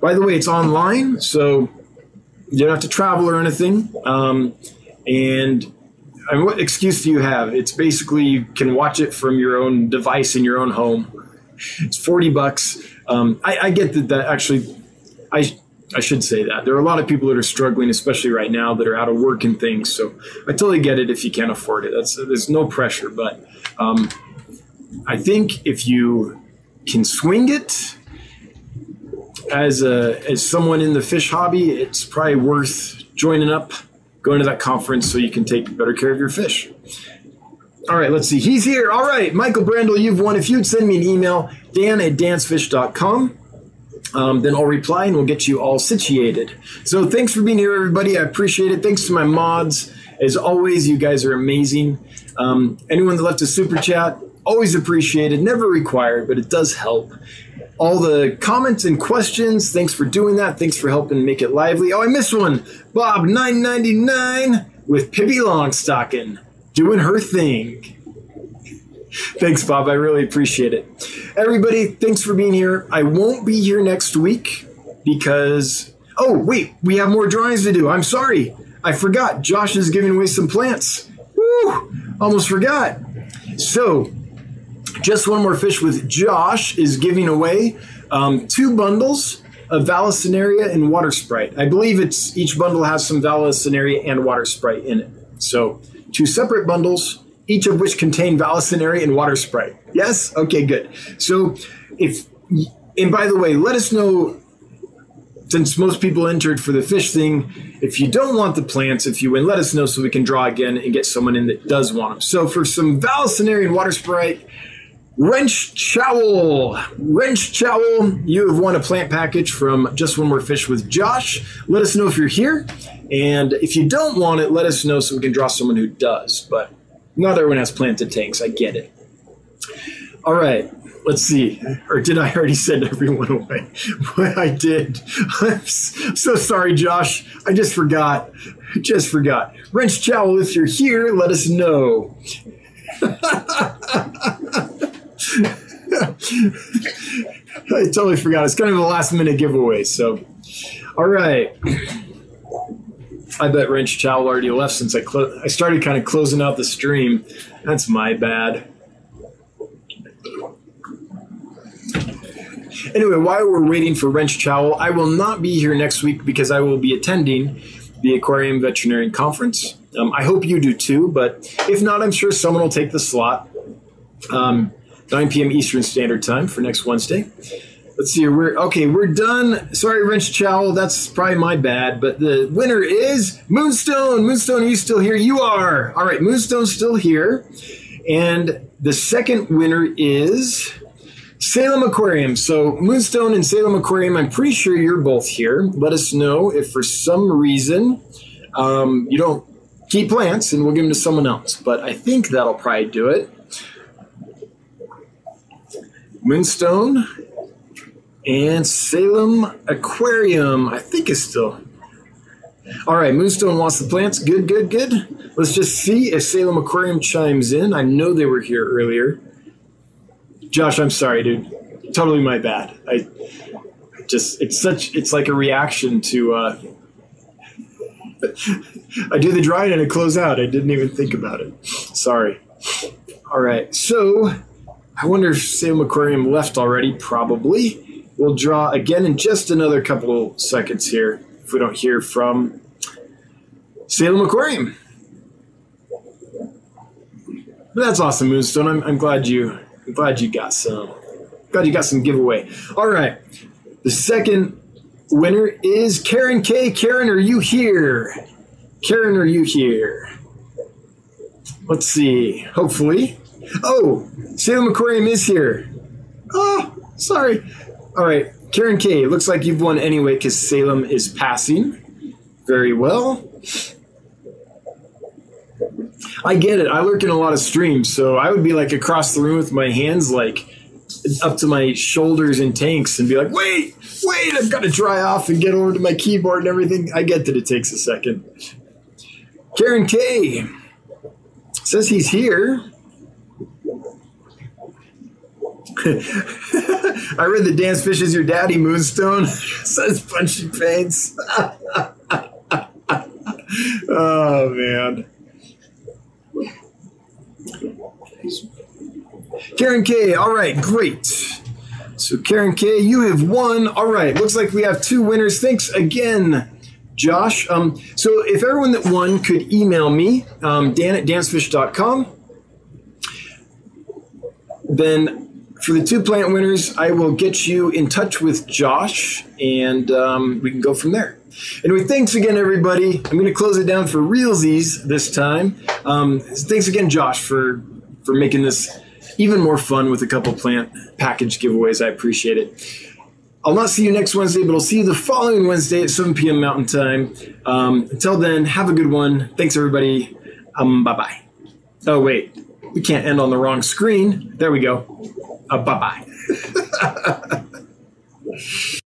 By the way, it's online, so you don't have to travel or anything. Um, and I mean, what excuse do you have? It's basically you can watch it from your own device in your own home. It's 40 bucks. Um, I, I, get that that actually, I, I should say that. There are a lot of people that are struggling, especially right now, that are out of work and things. So I totally get it if you can't afford it. That's There's no pressure. But um, I think if you can swing it, as a as someone in the fish hobby, it's probably worth joining up going to that conference so you can take better care of your fish. All right, let's see. He's here. All right, Michael Brandel, you've won. If you'd send me an email, dan at dansfish.com, um, then I'll reply and we'll get you all situated. So thanks for being here, everybody. I appreciate it. Thanks to my mods. As always, you guys are amazing. Um, anyone that left a super chat, always appreciated. Never required, but it does help all the comments and questions. Thanks for doing that. Thanks for helping make it lively. Oh, I missed one. Bob nine ninety nine with Pippi Longstocking doing her thing. Thanks, Bob. I really appreciate it. Everybody, thanks for being here. I won't be here next week because oh wait, we have more drawings to do. I'm sorry. I forgot. Josh is giving away some plants. Woo! Almost forgot. So just One More Fish with Josh is giving away um, two bundles of Vallisneria and Water Sprite. I believe it's each bundle has some Vallisneria and Water Sprite in it. So two separate bundles, each of which contain Vallisneria and Water Sprite. Yes? Okay, good. So if and by the way, let us know since most people entered for the fish thing, if you don't want the plants, if you win, let us know so we can draw again and get someone in that does want them. So for some Vallisneria Water Sprite, Wrench Chowl. Wrench Chowl, you have won a plant package from Just One More Fish with Josh. Let us know if you're here. And if you don't want it, let us know so we can draw someone who does. But not everyone has planted tanks. I get it. All right. Let's see. Or did I already send everyone away? I did. I'm so sorry, Josh. I just forgot. Just forgot. Wrench Chowl, if you're here, let us know. I totally forgot. It's kind of a last minute giveaway. So, all right. I bet Wrench Chow already left since I clo- I started kind of closing out the stream. That's my bad. Anyway, while we're waiting for Wrench Chow, I will not be here next week because I will be attending the Aquarium Veterinarian Conference. Um, I hope you do too, but if not, I'm sure someone will take the slot. Um, 9 p.m. Eastern Standard Time for next Wednesday. Let's see. We're okay. We're done. Sorry, Wrench Chow. That's probably my bad. But the winner is Moonstone. Moonstone, are you still here? You are. All right. Moonstone's still here. And the second winner is Salem Aquarium. So Moonstone and Salem Aquarium. I'm pretty sure you're both here. Let us know if for some reason um, you don't keep plants, and we'll give them to someone else. But I think that'll probably do it. Moonstone and Salem Aquarium, I think is still. All right, Moonstone wants the plants. Good, good, good. Let's just see if Salem Aquarium chimes in. I know they were here earlier. Josh, I'm sorry, dude. Totally my bad. I just it's such it's like a reaction to uh I do the drawing and it close out. I didn't even think about it. Sorry. All right. So I wonder if Sam Aquarium left already. Probably. We'll draw again in just another couple seconds here if we don't hear from Salem Aquarium. That's awesome, Moonstone. I'm, I'm glad you I'm glad you got some. Glad you got some giveaway. All right. The second winner is Karen K. Karen, are you here? Karen, are you here? let's see. Hopefully. Oh, Salem Aquarium is here. Oh, sorry. All right. Karen K, looks like you've won anyway because Salem is passing. Very well. I get it. I lurk in a lot of streams, so I would be like across the room with my hands like up to my shoulders in tanks and be like, wait, wait, I've got to dry off and get over to my keyboard and everything. I get that it takes a second. Karen K says he's here. I read the Dan's Fish is your daddy, Moonstone. says Punchy Paints. oh, man. Karen K, all right, great. So, Karen K, you have won. All right, looks like we have two winners. Thanks again, Josh. Um, so, if everyone that won could email me, um, dan at dansfish.com, then for the two plant winners, I will get you in touch with Josh and um, we can go from there. Anyway, thanks again, everybody. I'm going to close it down for realsies this time. Um, thanks again, Josh, for for making this even more fun with a couple plant package giveaways. I appreciate it. I'll not see you next Wednesday, but I'll see you the following Wednesday at 7 p.m. Mountain Time. Um, until then, have a good one. Thanks, everybody. Um, bye bye. Oh, wait. We can't end on the wrong screen. There we go. Uh, bye bye.